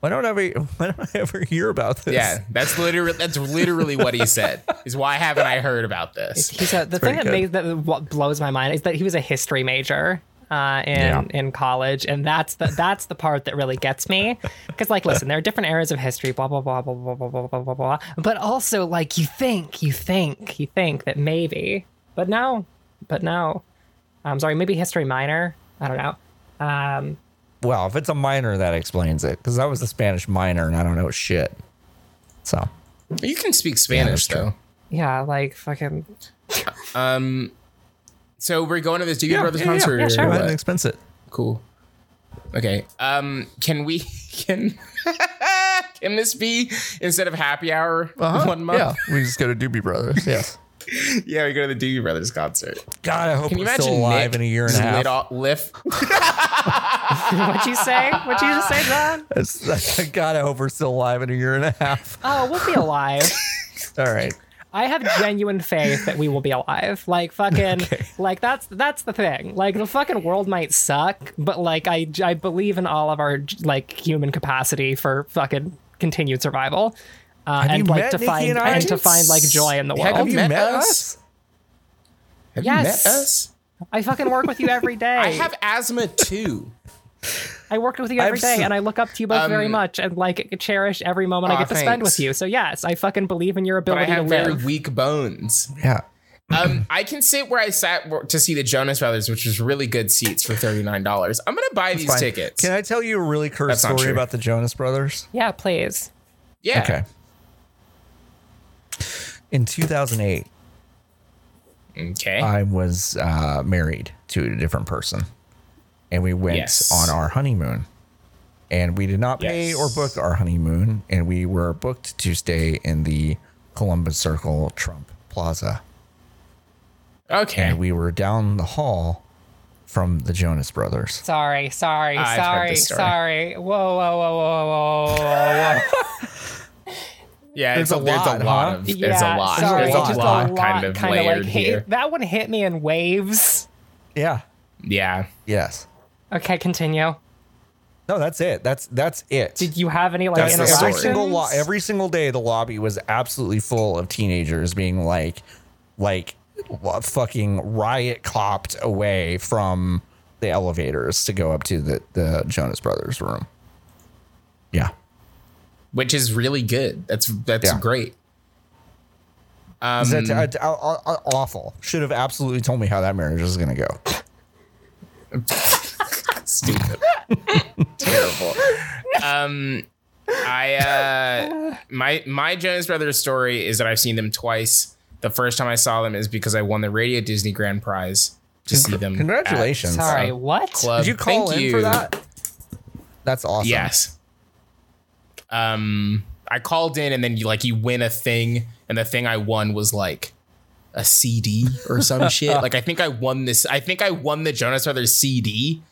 B: Why don't I ever why don't I ever hear about this?"
C: Yeah, that's literally that's literally what he said. Is why haven't I heard about this?
D: He said the
B: very
D: thing that makes that what blows my mind is that he was a history major uh, in
B: Yeah.
D: in college, and that's the that's the part that really gets me. Because like, listen, there are different eras of history, blah blah blah blah blah blah blah blah blah blah. But also, like, you think, you think, you think that maybe, but no, but no. I'm sorry, maybe history minor. I don't know. Um,
B: Well, if it's a minor, that explains it. Because I was a Spanish minor and I don't know shit. So
C: You can speak Spanish
B: that's true.
C: though.
D: yeah, like fucking.
C: Um, so we're going to this Doobie Brothers
B: yeah, yeah,
C: concert.
D: yeah,
C: or
D: sure.
B: go ahead
C: what?
B: and expense it.
C: Cool. Okay. Um, can we can can this be instead of happy hour one month?
B: Uh-huh. Yeah, we just go to Doobie Brothers. Yes.
C: Yeah, we go to the Doobie Brothers concert.
B: God, I hope
C: Can you
B: we're
C: imagine
B: still alive
C: Nick
B: in a year and a half.
C: lit off, lift?
D: What'd you say? What'd you just say, John?
B: It's- God, I hope we're still alive in a year and a half.
D: Oh, we'll be alive.
B: All right.
D: I have genuine faith that we will be alive. Like fucking,
B: Okay.
D: like that's that's the thing. Like the fucking world might suck, but like I I believe in all of our like human capacity for fucking continued survival, uh,
B: Have
D: and like to
B: Nikki
D: find
B: and
D: and to find like joy in the world.
B: Have you
C: met
B: met
C: us?
B: us?
C: Have
D: Yes.
C: you met us?
D: I fucking work with you every day.
C: I have asthma too.
D: I worked with you every
B: I've
D: day,
B: s-
D: and I look up to you both very
C: Um,
D: much, and like cherish every moment I get to spend with you. So yes, I fucking believe in your
C: But I
D: ability to
C: have very weak bones.
B: Yeah.
C: Um, I can sit where I sat to see the Jonas Brothers, which was really good seats for thirty nine dollars. I'm gonna buy these
B: Fine.
C: tickets.
B: Can I tell you a really cursed
C: That's not
B: story
C: true.
B: about the Jonas Brothers?
D: Yeah, please.
C: yeah.
B: Okay. In 2008,
C: Okay.
B: I was uh, married to a different person, and we went
C: Yes.
B: on our honeymoon. And we did not pay
C: Yes.
B: or book our honeymoon, and we were booked to stay in the Columbus Circle Trump Plaza.
C: okay.
B: And we were down the hall from the Jonas Brothers.
D: Sorry, sorry,
C: I've
D: sorry, sorry. Whoa, whoa, whoa, whoa, whoa, whoa, whoa.
C: yeah,
B: There's
C: it's a,
B: a
C: there's
B: lot,
C: a lot
B: huh?
C: of there's a lot.
D: Sorry,
C: there's a lot,
D: a lot
C: kind of
D: kinda
C: layered
D: like
C: here.
D: hit, that one hit me in waves.
B: Yeah.
C: Yeah.
B: Yes.
D: Okay, continue.
B: No, that's it. That's that's it.
D: Did you have any like
C: That's
B: every single lo- every single day the lobby was absolutely full of teenagers being like like fucking riot copped away from the elevators to go up to the the Jonas Brothers room. Yeah.
C: Which is really good. That's that's
B: Yeah.
C: great. Um,
B: Is that uh, uh, uh, awful? Should have absolutely told me how that marriage was going to go.
C: stupid. Terrible. Um I uh my my Jonas Brothers story is that I've seen them twice. The first time I saw them is because I won the Radio Disney Grand Prize to see them. at
B: Congratulations.
D: Sorry,
C: Uh,
D: what?
C: Club.
B: Did you call
C: Thank
B: in
C: you.
B: for that? That's awesome.
C: Yes. Um, I called in and then you like you win a thing, and the thing I won was like a CD or some shit. Like I think I won this. I think I won the Jonas Brothers CD,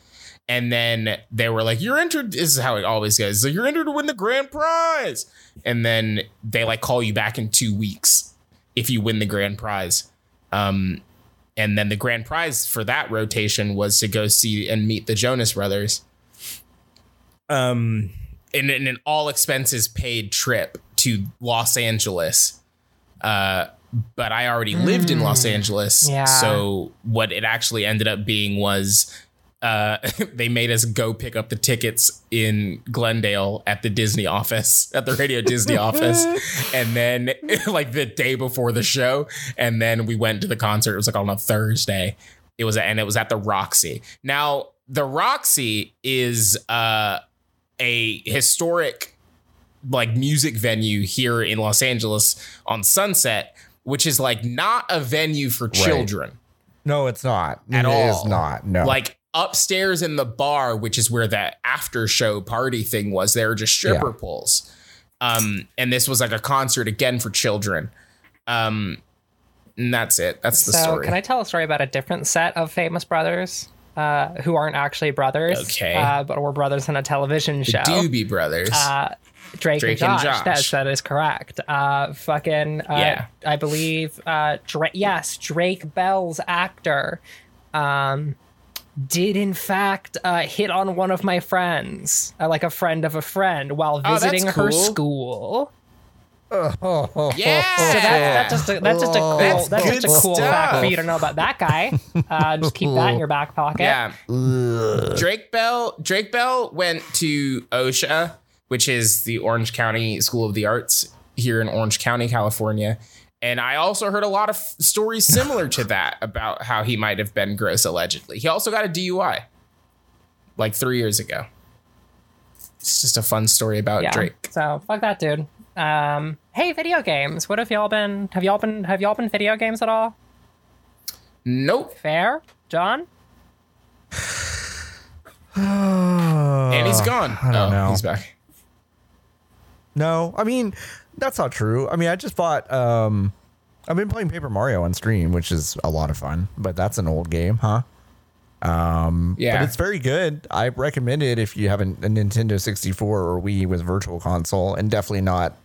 C: and then they were like, "You're entered." This is how it always goes. So you're entered to win the grand prize, and then they like call you back in two weeks if you win the grand prize. Um, and then the grand prize for that rotation was to go see and meet the Jonas Brothers um in, in an all expenses paid trip to Los Angeles. Uh but I already lived in Los Angeles.
D: Yeah.
C: So what it actually ended up being was uh they made us go pick up the tickets in Glendale at the Disney office, at the Radio Disney office. And then like the day before the show. And then we went to the concert. It was like on a Thursday. It was and it was at the Roxy. Now the Roxy is uh a historic like music venue here in Los Angeles on Sunset, which is like not a venue for children
B: No, it's not.
C: at
B: It
C: all.
B: is not. No.
C: Like upstairs in the bar, which is where that after show party thing was, there were just stripper
B: Yeah.
C: poles. Um, and this was like a concert again for children. Um, and that's it. That's the
D: so,
C: story.
D: can I tell a story about a different set of famous brothers uh, who aren't actually brothers,
C: Okay.
D: uh, but were brothers in a television
C: the
D: show?
C: Doobie Brothers.
D: Uh, Drake,
C: Drake
D: and
C: and
D: Josh.
C: Josh.
D: That, that is correct. Uh, fucking, uh,
C: Yeah.
D: I believe, uh, Dra- yes, Drake Bell's actor, um, did in fact uh, hit on one of my friends, uh, like a friend of a friend, while
C: Oh,
D: visiting her
C: cool.
D: school.
C: Yeah.
D: So that, that's just a, that's just a cool
C: That's
D: that's, just a
C: good
D: cool fact for you to know about that guy. Uh, just keep that in your back pocket.
C: Yeah. Drake Bell Drake Bell went to OCSA, which is the Orange County School of the Arts here in Orange County, California. And I also heard a lot of stories similar to that about how he might have been gross allegedly. He also got a DUI like 3 years ago. It's just a fun story about
D: Yeah.
C: Drake.
D: So fuck that dude. Um, hey, video games. What have y'all been? Have y'all been? Have y'all been video games at all?
C: Nope.
D: Fair, John.
C: And he's gone.
B: I don't
C: oh,
B: know.
C: He's back.
B: No, I mean that's not true. I mean, I just bought. um I've been playing Paper Mario on stream, which is a lot of fun. But that's an old game, huh?
C: Yeah.
B: But it's very good. I recommend it if you have a, a Nintendo 64 or Wii with Virtual Console, and definitely not,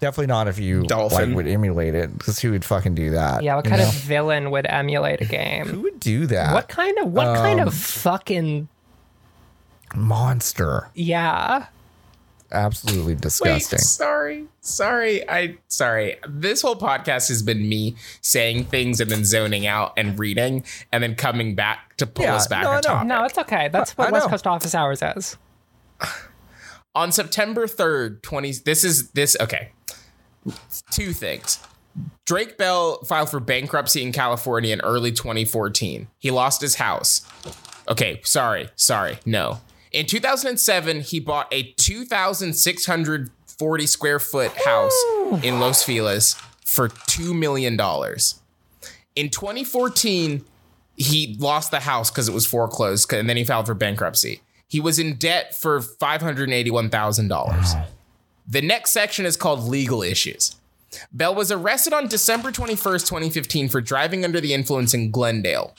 B: definitely not if you
C: Dolphin.
B: like would emulate it, because who would fucking do that?
D: Yeah, what kind
B: know?
D: of villain would emulate a game?
B: who would do that?
D: What kind of what kind
B: Um,
D: of fucking
B: monster?
D: yeah?
B: Absolutely disgusting.
C: Wait, sorry, sorry, I sorry. This whole podcast has been me saying things and then zoning out and reading and then coming back to pull
B: Yeah,
C: us back
B: no, I
C: on
B: know.
C: topic.
D: No, it's okay. That's what West. Coast Office Hours is.
C: On September third, twenty. This is this. Okay, two things. Drake Bell filed for bankruptcy in California in early 2014. He lost his house. Okay, sorry, sorry, no. In 2007, he bought a 2,640 square foot house in Los Feliz for $2 million. In 2014, he lost the house because it was foreclosed, and then he filed for bankruptcy. He was in debt for $581,000. The next section is called legal issues. Bell was arrested on December 21st, 2015 for driving under the influence in Glendale.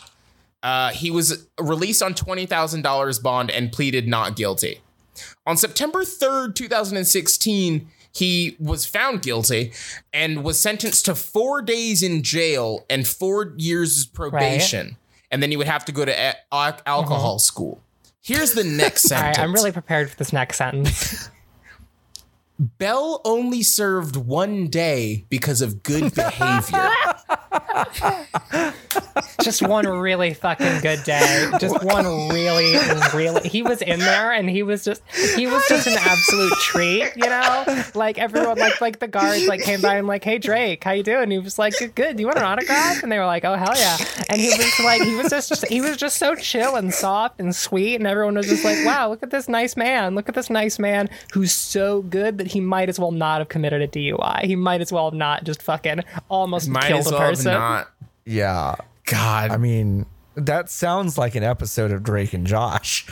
C: Uh, he was released on $20,000 bond and pleaded not guilty. On September 3rd, 2016, he was found guilty and was sentenced to four days in jail and four years probation. And then he would have to go to a- al- alcohol school. Here's the next sentence.
D: right, I'm really prepared for this next sentence.
C: Bell only served one day because of good behavior.
D: Just one really fucking good day. Just one really, really. He was in there, and he was just, he was just an absolute treat, you know. Like everyone, like like the guards, like came by and like, hey Drake, how you doing? He was like, good. Do you want an autograph? And they were like, oh hell yeah. And he was like, he was just, he was just so chill and soft and sweet, and everyone was just like, wow, look at this nice man. Look at this nice man who's so good that he might as well not have committed a DUI. He might as well have not just fucking almost
C: Might
D: killed a person.
C: not.
B: Yeah,
C: God,
B: I mean that sounds like an episode of Drake and Josh.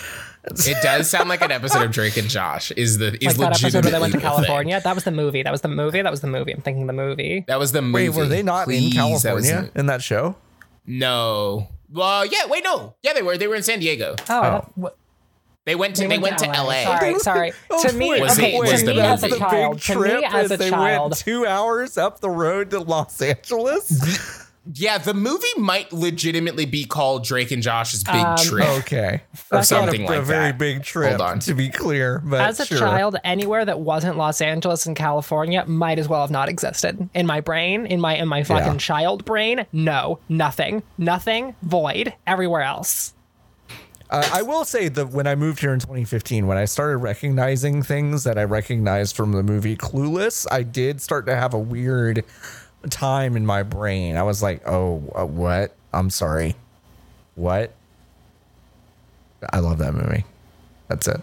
C: it does sound like an episode of Drake and Josh. Is the is
D: like that episode where they went to
C: legitimately the thing.
D: California. That was the movie. That was the movie. That was the movie. I'm thinking the movie.
C: That was the movie.
B: Wait, were they not
C: Please,
B: in California
C: the-
B: in that show?
C: no. Well, yeah. Wait, no. Yeah, they were. They were in San Diego.
D: Oh,
B: Oh.
D: that- what-
C: They went to. They, went, to LA.
D: Sorry, sorry. to me,
C: Was
D: okay.
C: it- was
D: to
C: the
D: me as a
C: movie?
D: child, to me as a
B: they
D: child,
B: went two hours up the road to Los Angeles.
C: Yeah, the movie might legitimately be called Drake and Josh's Big
D: Um,
C: Trip.
B: okay,
C: Or
B: That's not
C: something
B: a,
C: like
B: a very big trip.
C: Hold on.
B: to be clear, but
D: as a
B: sure.
D: child, anywhere that wasn't Los Angeles and California might as well have not existed in my brain, in my in my fucking
B: Yeah.
D: child brain. No, nothing, nothing, void. Everywhere else.
B: Uh, I will say that when I moved here in 2015, when I started recognizing things that I recognized from the movie Clueless, I did start to have a weird time in my brain. I was like, "Oh, uh, what? I'm sorry, what?" I love that movie. That's it.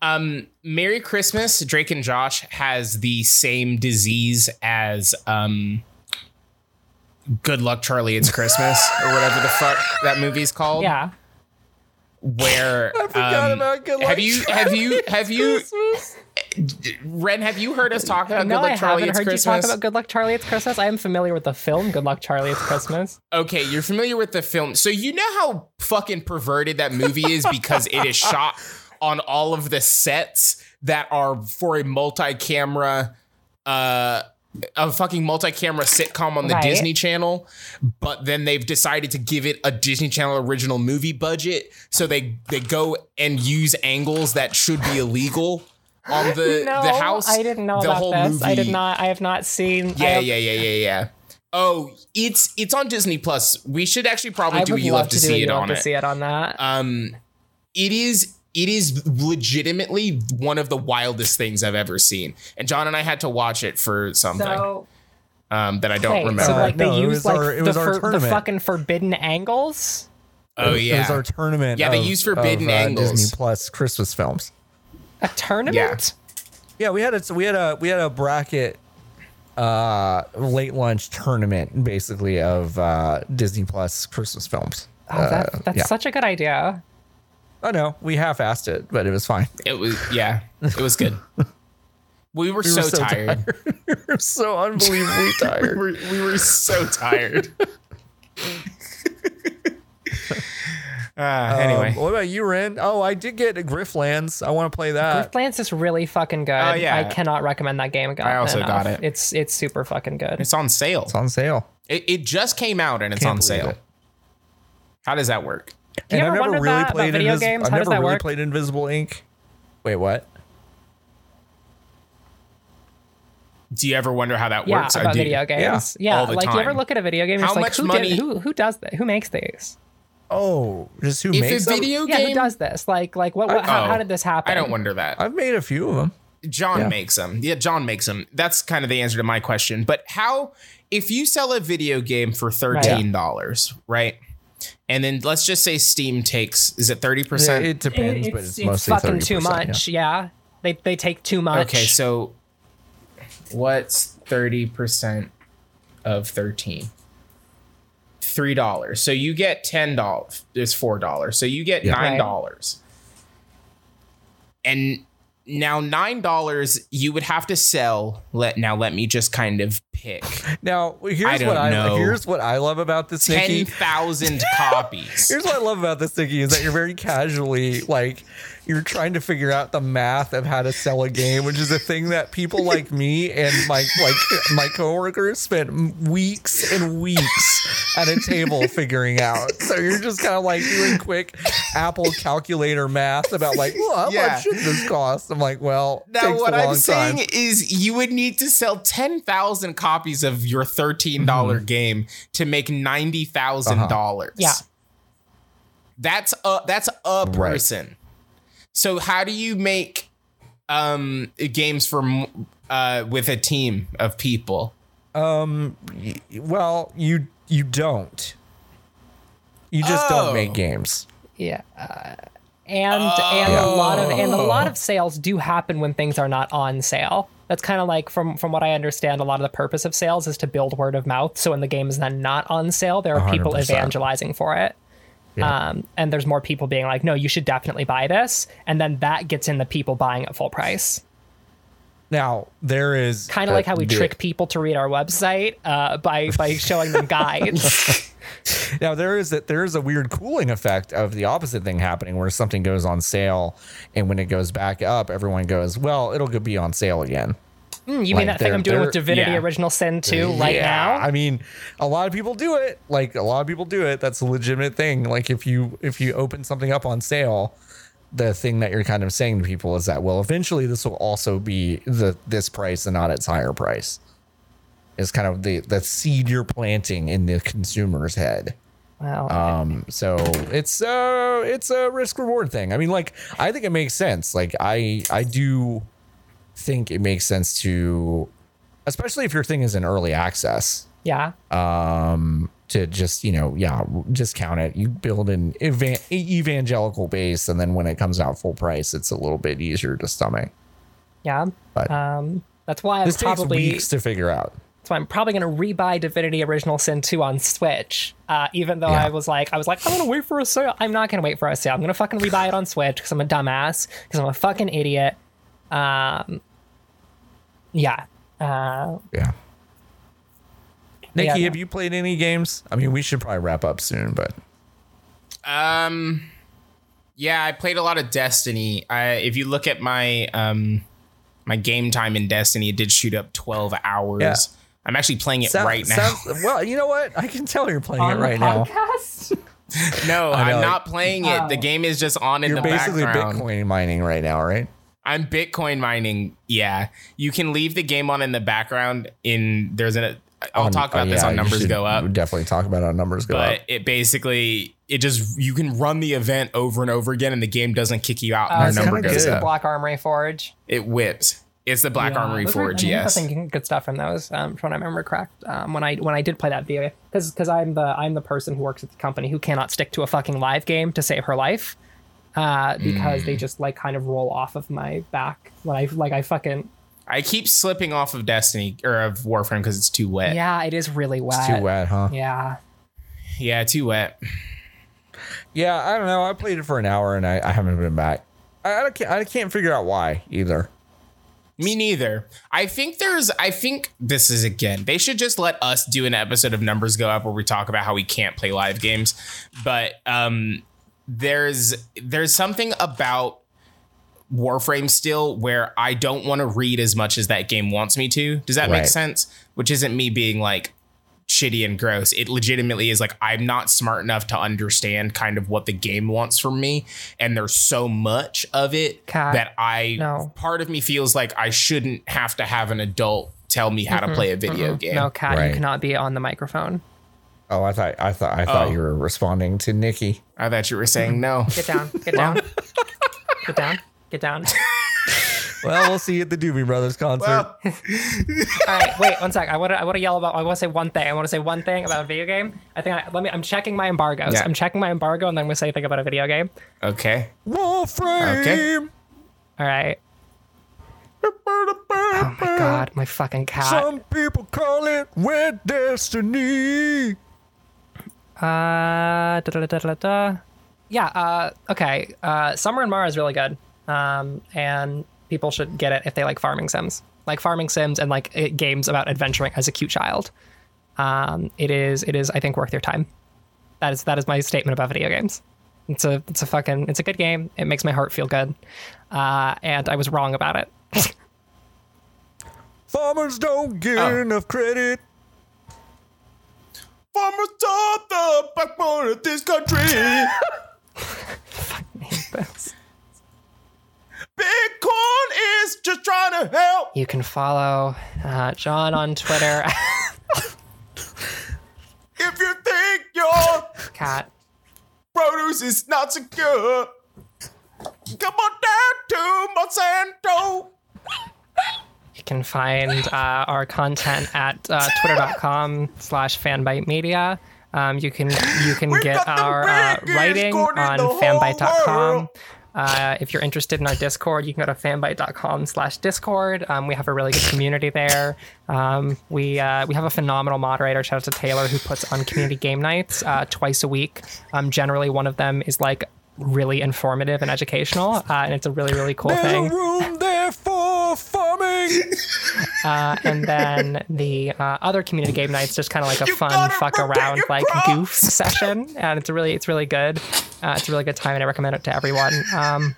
C: Um, Merry Christmas. Drake and Josh has the same disease as um, Good Luck Charlie. It's Christmas or whatever the fuck that movie's called.
D: Yeah.
C: Where I
B: forgot about Good Luck
C: Have you have you have you Ren? Have you heard us talk about
D: No,
C: Good Luck
D: I
C: Charlie?
D: haven't
C: It's
D: heard
C: Christmas.
D: you talk about Good Luck Charlie. It's Christmas. I am familiar with the film Good Luck Charlie. It's Christmas.
C: Okay, you're familiar with the film. So you know how fucking perverted that movie is because it is shot on all of the sets that are for a multi-camera uh a fucking multi-camera sitcom on the
D: Right.
C: Disney Channel, but then they've decided to give it a Disney Channel original movie budget, so they they go and use angles that should be illegal on the
D: no,
C: the house.
D: I didn't know
C: the
D: about
C: whole
D: this. I did not. I have not seen.
C: Yeah, yeah, yeah, yeah, yeah. Oh, it's it's on Disney Plus. We should actually probably
D: I
C: do you
D: love
C: love
D: to do
C: see
D: you
C: it on
D: to
C: it.
D: see it on that.
C: Um, it is it is legitimately one of the wildest things I've ever seen. And John and I had to watch it for something
D: so
C: um, that I don't
D: wait,
C: remember.
D: so like
B: No,
D: they
B: it
D: use
B: was
D: like
B: our- it
D: the,
B: was our
D: for, the fucking forbidden angles.
C: oh
B: It
C: yeah, it
B: was our tournament.
C: Yeah, they
B: of-
C: use forbidden
B: of, uh,
C: angles.
B: Disney Plus Christmas films.
D: A tournament.
B: Yeah, we had a we had a we had a bracket uh late lunch tournament basically of uh Disney Plus Christmas films.
D: Oh, that,
B: Uh,
D: that's
B: yeah.
D: such a good idea.
B: Oh no, we half-assed it, but it was fine.
C: it was yeah, it was good. We were,
B: We
C: so,
B: were so
C: tired.
B: we were so unbelievably
C: we,
B: tired.
C: were, we were so tired. uh, anyway,
B: Um, what about you, Ren? Oh, I did get Griftlands. I want to play that.
D: Griftlands is really fucking good.
C: Oh, yeah.
D: I cannot recommend that game.
C: I also
D: enough.
C: got it.
D: It's it's super fucking good.
C: it's on sale.
B: It's on sale.
C: It, it just came out and it's
B: Can't
C: on sale.
B: it.
C: How does that work?
D: Do you
B: and
D: ever
B: I've never really
D: that
B: played
D: video
B: Invis-
D: games?
B: I've
D: How does
B: never
D: that
B: really
D: work?
B: played Invisible Ink. Wait, what?
C: Do you ever wonder how that
D: yeah,
C: works? I
D: about
C: do.
D: video games. Yeah,
C: all the
D: like you ever look at a video game? and
C: How
D: it's like,
C: much
D: who
C: money-
D: Did, who who does that? Who makes these?
B: Oh, just who
C: If
B: makes
C: a
B: them?
C: video
D: Yeah,
C: game,
D: who does this? Like like what? what how,
C: Oh,
D: how did this happen?
C: I don't wonder that.
B: I've made a few of them.
C: John
B: Yeah.
C: makes them. Yeah, John makes them. That's kind of the answer to my question. But how, if you sell a video game for thirteen dollars, right? And then let's just say Steam takes is it thirty
B: It,
C: percent?
B: it depends, but it's,
D: it's
B: mostly
D: fucking
B: 30%,
D: too much. Yeah. They they take too much.
C: Okay, so what's thirty percent of thirteen? Three dollars. So you get ten dollars. It's four dollars. So you get
B: Yeah.
C: nine dollars. And now nine dollars you would have to sell. Let now let me just kind of pick
B: Now, here's
C: I
B: what I
C: know.
B: here's what I love about this,
C: ten
B: Nikki.
C: thousand copies.
B: Here's what I love about this, Nikki, is that you're very casually like you're trying to figure out the math of how to sell a game, which is a thing that people like me and my like my coworkers spent weeks and weeks at a table figuring out. So you're just kind of like doing quick Apple calculator math about like, well, how
C: Yeah.
B: much should this cost? I'm like, well, it
C: Now,
B: takes
C: what
B: a long
C: I'm saying
B: time.
C: is, you would need to sell 10,000 copies of your $13
B: Mm-hmm.
C: game to make $90,000. dollars
D: Yeah.
C: That's a, that's a
B: Right.
C: person. So, how do you make um, games for uh, with a team of people?
B: Um, y- well, you you don't. You just
C: Oh.
B: don't make games.
D: Yeah. Uh, and and a lot of and a lot of sales do happen when things are not on sale. That's kind of like from from what I understand, a lot of the purpose of sales is to build word of mouth. So when the game is then not on sale, there are people
B: 100%.
D: evangelizing for it. Um, and there's more people being like, no, you should definitely buy this. And then that gets in the people buying at full price.
B: Now there is
D: Kind of like how we trick people to read our website uh, by by showing them guides.
B: Now there is that there is a weird cooling effect of the opposite thing happening, where something goes on sale, and when it goes back up, everyone goes, "Well, it'll go be on sale again."
D: Hmm, you
B: Like,
D: mean that thing I'm doing with Divinity
C: yeah.
D: Original Sin 2 right
B: yeah,
D: now?
B: I mean, a lot of people do it. Like a lot of people do it. That's a legitimate thing. Like if you if you open something up on sale, the thing that you're kind of saying to people is that well, eventually this will also be the this price and not its higher price. Is kind of the the seed you're planting in the consumer's head.
D: Well,
B: Um, so it's uh it's a risk reward thing. I mean, like I think it makes sense. Like I I do think it makes sense to, especially if your thing is in early access,
D: yeah.
B: um, to just you know yeah discount it. You build an evan- evangelical base, and then when it comes out full price, it's a little bit easier to stomach.
D: Yeah.
B: But
D: Um, that's why I'm
B: this takes
D: probably
B: weeks to figure out.
D: why I'm probably gonna rebuy Divinity Original Sin 2 on Switch. Uh, even though
B: Yeah.
D: I was like, I was like, I'm gonna wait for a sale. I'm not gonna wait for a sale. I'm gonna fucking rebuy it on Switch because I'm a dumbass because I'm a fucking idiot. Um, yeah. Uh,
B: Yeah. Nikki,
D: Yeah, no.
B: have you played any games? I mean, we should probably wrap up soon, but
C: Um, yeah, I played a lot of Destiny. I, if you look at my um my game time in Destiny, it did shoot up 12 hours.
B: Yeah.
C: I'm actually playing it
B: Sound-
C: right now.
B: sounds- well, you know what? I can tell you're playing
D: On
B: it
D: the
B: right now.
C: no,
B: I know.
C: I'm not playing it. The
D: Oh.
C: game is just on in
B: You're
C: the
B: basically
C: background.
B: Bitcoin mining right now, right?
C: I'm Bitcoin mining. Yeah, you can leave the game on in the background. In there's an I'll
B: On-
C: talk about this
B: yeah,
C: on numbers go up.
B: Definitely talk about it on numbers go
C: But
B: up.
C: it basically it just you can run the event over and over again, and the game doesn't kick you out,
D: Uh,
C: and
B: That's
C: our
D: so
C: number goes
B: good.
C: up.
D: Black Armory Forge.
C: It whips. It's the Black
D: Yeah,
C: Armory
D: those were-
C: Forge.
D: I mean,
C: Yes.
D: I think good stuff from those. Um, from what I remember correct. Um, when I when I did play that video, because because I'm the I'm the person who works at the company who cannot stick to a fucking live game to save her life, uh, because
C: Mm.
D: they just like kind of roll off of my back when I like I fucking
C: I keep slipping off of Destiny or of Warframe because it's too wet. Yeah.
D: yeah, it is really wet.
B: It's too wet, huh?
D: Yeah.
C: Yeah, too wet.
B: Yeah, I don't know. I played it for an hour and I, I haven't been back. I, I can't I can't figure out why either.
C: Me neither. I think there's. I think this is again. They should just let us do an episode of Numbers Go Up where we talk about how we can't play live games. But um, there's there's something about Warframe still where I don't want to read as much as that game wants me to. Does that make sense? Which isn't me being like shitty and gross. It legitimately is like I'm not smart enough to understand kind of what the game wants from me, and there's so much of it
D: Cat,
C: that I
D: no.
C: part of me feels like I shouldn't have to have an adult tell me how to mm-hmm. play a video mm-hmm. game.
D: no, cat,
B: Right.
D: you cannot be on the microphone.
B: Oh, I thought I thought I thought
C: Oh.
B: you were responding to Nikki.
C: I thought you were saying no.
D: Get down, get down, get down, get down.
B: Well, we'll see you at the Doobie Brothers concert.
C: Well,
D: All right, wait one sec. I want to I want to yell about. I want to say one thing. I want to say one thing about a video game. I think I, let me. I'm checking my embargoes.
C: Yeah.
D: I'm checking my embargo, and then I'm gonna say a thing about a video game.
C: okay.
B: Warframe.
C: Okay.
D: All right. Oh my god, my fucking cat.
B: Some people call it Red Destiny.
D: Uh, da, da, da, da, da, yeah. Uh, okay. Uh, Summer in Mara is really good. Um, and people should get it if they like farming sims, like farming sims and like it, games about adventuring as a cute child. Um, it is. It is. I think worth your time. That is. That is my statement about video games. It's a. It's a fucking. It's a good game. It makes my heart feel good. Uh, and I was wrong about it.
B: Farmers don't get
C: Oh.
B: enough credit.
C: Farmers are the backbone of this country. Fuck me, Bills. Bitcoin is just trying to help.
D: You can follow uh, John on Twitter.
C: If you think your
D: Cat.
C: produce is not secure, come on down to Monsanto.
D: You can find uh, our content at uh, twitter.com slash fanbyte media. Um, you can you can
C: We've
D: get our uh, writing on
C: fanbyte.com.
D: Uh, if you're interested in our Discord, you can go to fanbyte.com slash Discord. Um, we have a really good community there. Um, we uh, we have a phenomenal moderator. Shout out to Taylor who puts on community game nights uh, twice a week. Um, generally, one of them is like really informative and educational, uh, and it's a really really cool
B: There's
D: thing. Uh, and then the uh, other community game nights just kind of like a
C: You
D: fun fuck around like
C: crops.
D: goof session and it's really it's really good. Uh, it's a really good time and i recommend it to everyone. Um,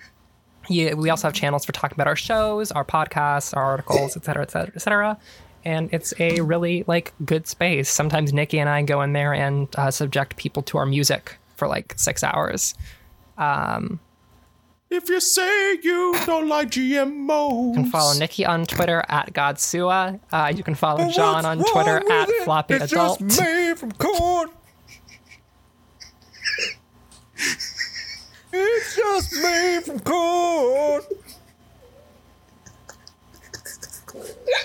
D: yeah, we also have channels for talking about our shows our podcasts our articles et cetera et cetera et cetera. And it's a really like good space. Sometimes nikki and i go in there and uh, subject people to our music for like six hours
C: If you say you don't like GMOs,
D: you can follow nikki on twitter at godsua uh, you can follow john on twitter at
B: it?
D: floppy
B: it's
D: adult
B: just made from corn. it's just made from corn.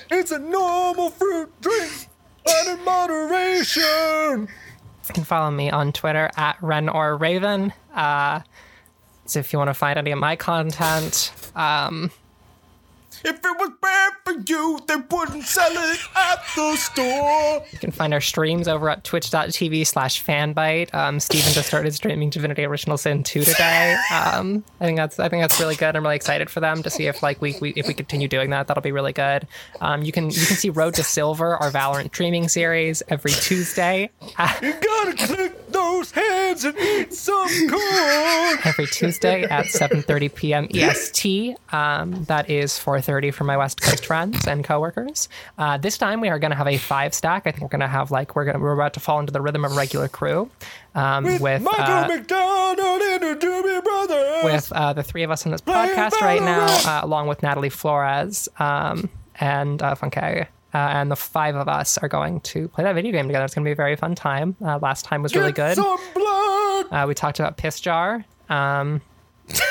B: It's a normal fruit drink, but in moderation.
D: You can follow me on Twitter at Ren or Raven. Uh, so if you want to find any of my content, um,
C: if it was bad for you, they wouldn't sell it at the store.
D: you can find our streams over at twitch.tv slash fanbyte. Um, Steven just started streaming Divinity Original Sin 2 today. Um, I think that's I think that's really good. I'm really excited for them to see if like we, we if we continue doing that, that'll be really good. Um, you can you can see Road to Silver, our Valorant streaming series, every Tuesday.
B: You gotta click those hands and eat some corn.
D: every Tuesday at 7:30 p.m. EST. Um, that is 4:30 for my West Coast friends and coworkers. Uh, this time we are going to have a five stack. I think we're going to have like we're going we're about to fall into the rhythm of regular crew um, with
B: Michael
D: uh,
B: McDonald and the Doobie Brothers.
D: with uh, the three of us in this podcast right now, uh, along with Natalie Flores um, and uh, Funke. Uh, and the five of us are going to play that video game together. It's going to be a very fun time. Uh, last time was really good.
B: Some blood.
D: Uh, we talked about Piss Jar. Um,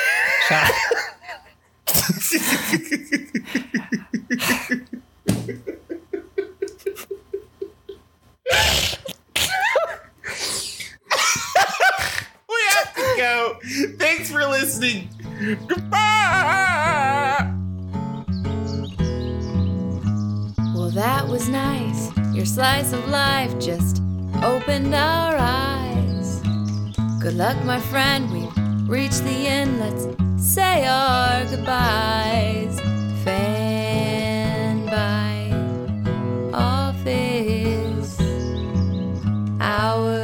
C: We have to go. Thanks for listening. Goodbye.
A: that was nice. Your slice of life just opened our eyes. Good luck, my friend. We've reached the end. Let's say our goodbyes. Fanbyte office hours.